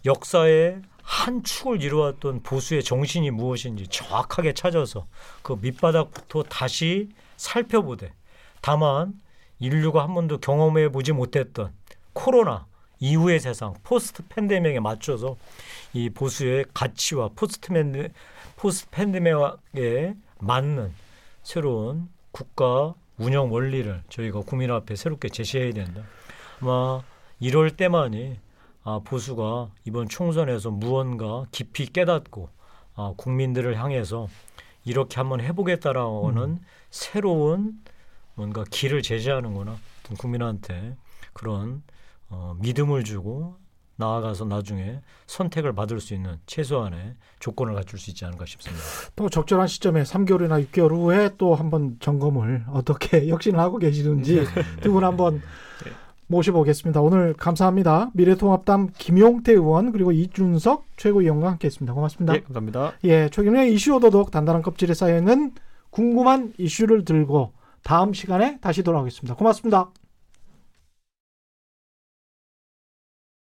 역사의 한 축을 이루었던 보수의 정신이 무엇인지 정확하게 찾아서 그 밑바닥부터 다시 살펴보되 다만 인류가 한 번도 경험해 보지 못했던 코로나 이후의 세상 포스트 팬데믹에 맞춰서 이 보수의 가치와 포스트 팬데 포스트 팬데믹에 맞는 새로운 국가 운영 원리를 저희가 국민 앞에 새롭게 제시해야 된다. 아마 이럴 때만이 아, 보수가 이번 총선에서 무언가 깊이 깨닫고 아, 국민들을 향해서 이렇게 한번 해보겠다라는 음. 새로운 뭔가 길을 제시하는거나 국민한테 그런 어, 믿음을 주고 나아가서 나중에 선택을 받을 수 있는 최소한의 조건을 갖출 수 있지 않을까 싶습니다. 또 적절한 시점에 3개월이나 6개월 후에 또 한번 점검을 어떻게 혁신을 하고 계시는지 네. 두분 한번 네. 모셔보겠습니다. 오늘 감사합니다. 미래통합당 김용태 의원 그리고 이준석 최고위원과 함께했습니다. 고맙습니다. 네, 감사합니다. 예, 최경영의 이슈 오도독 단단한 껍질에 쌓여 있는 궁금한 이슈를 들고 다음 시간에 다시 돌아오겠습니다. 고맙습니다.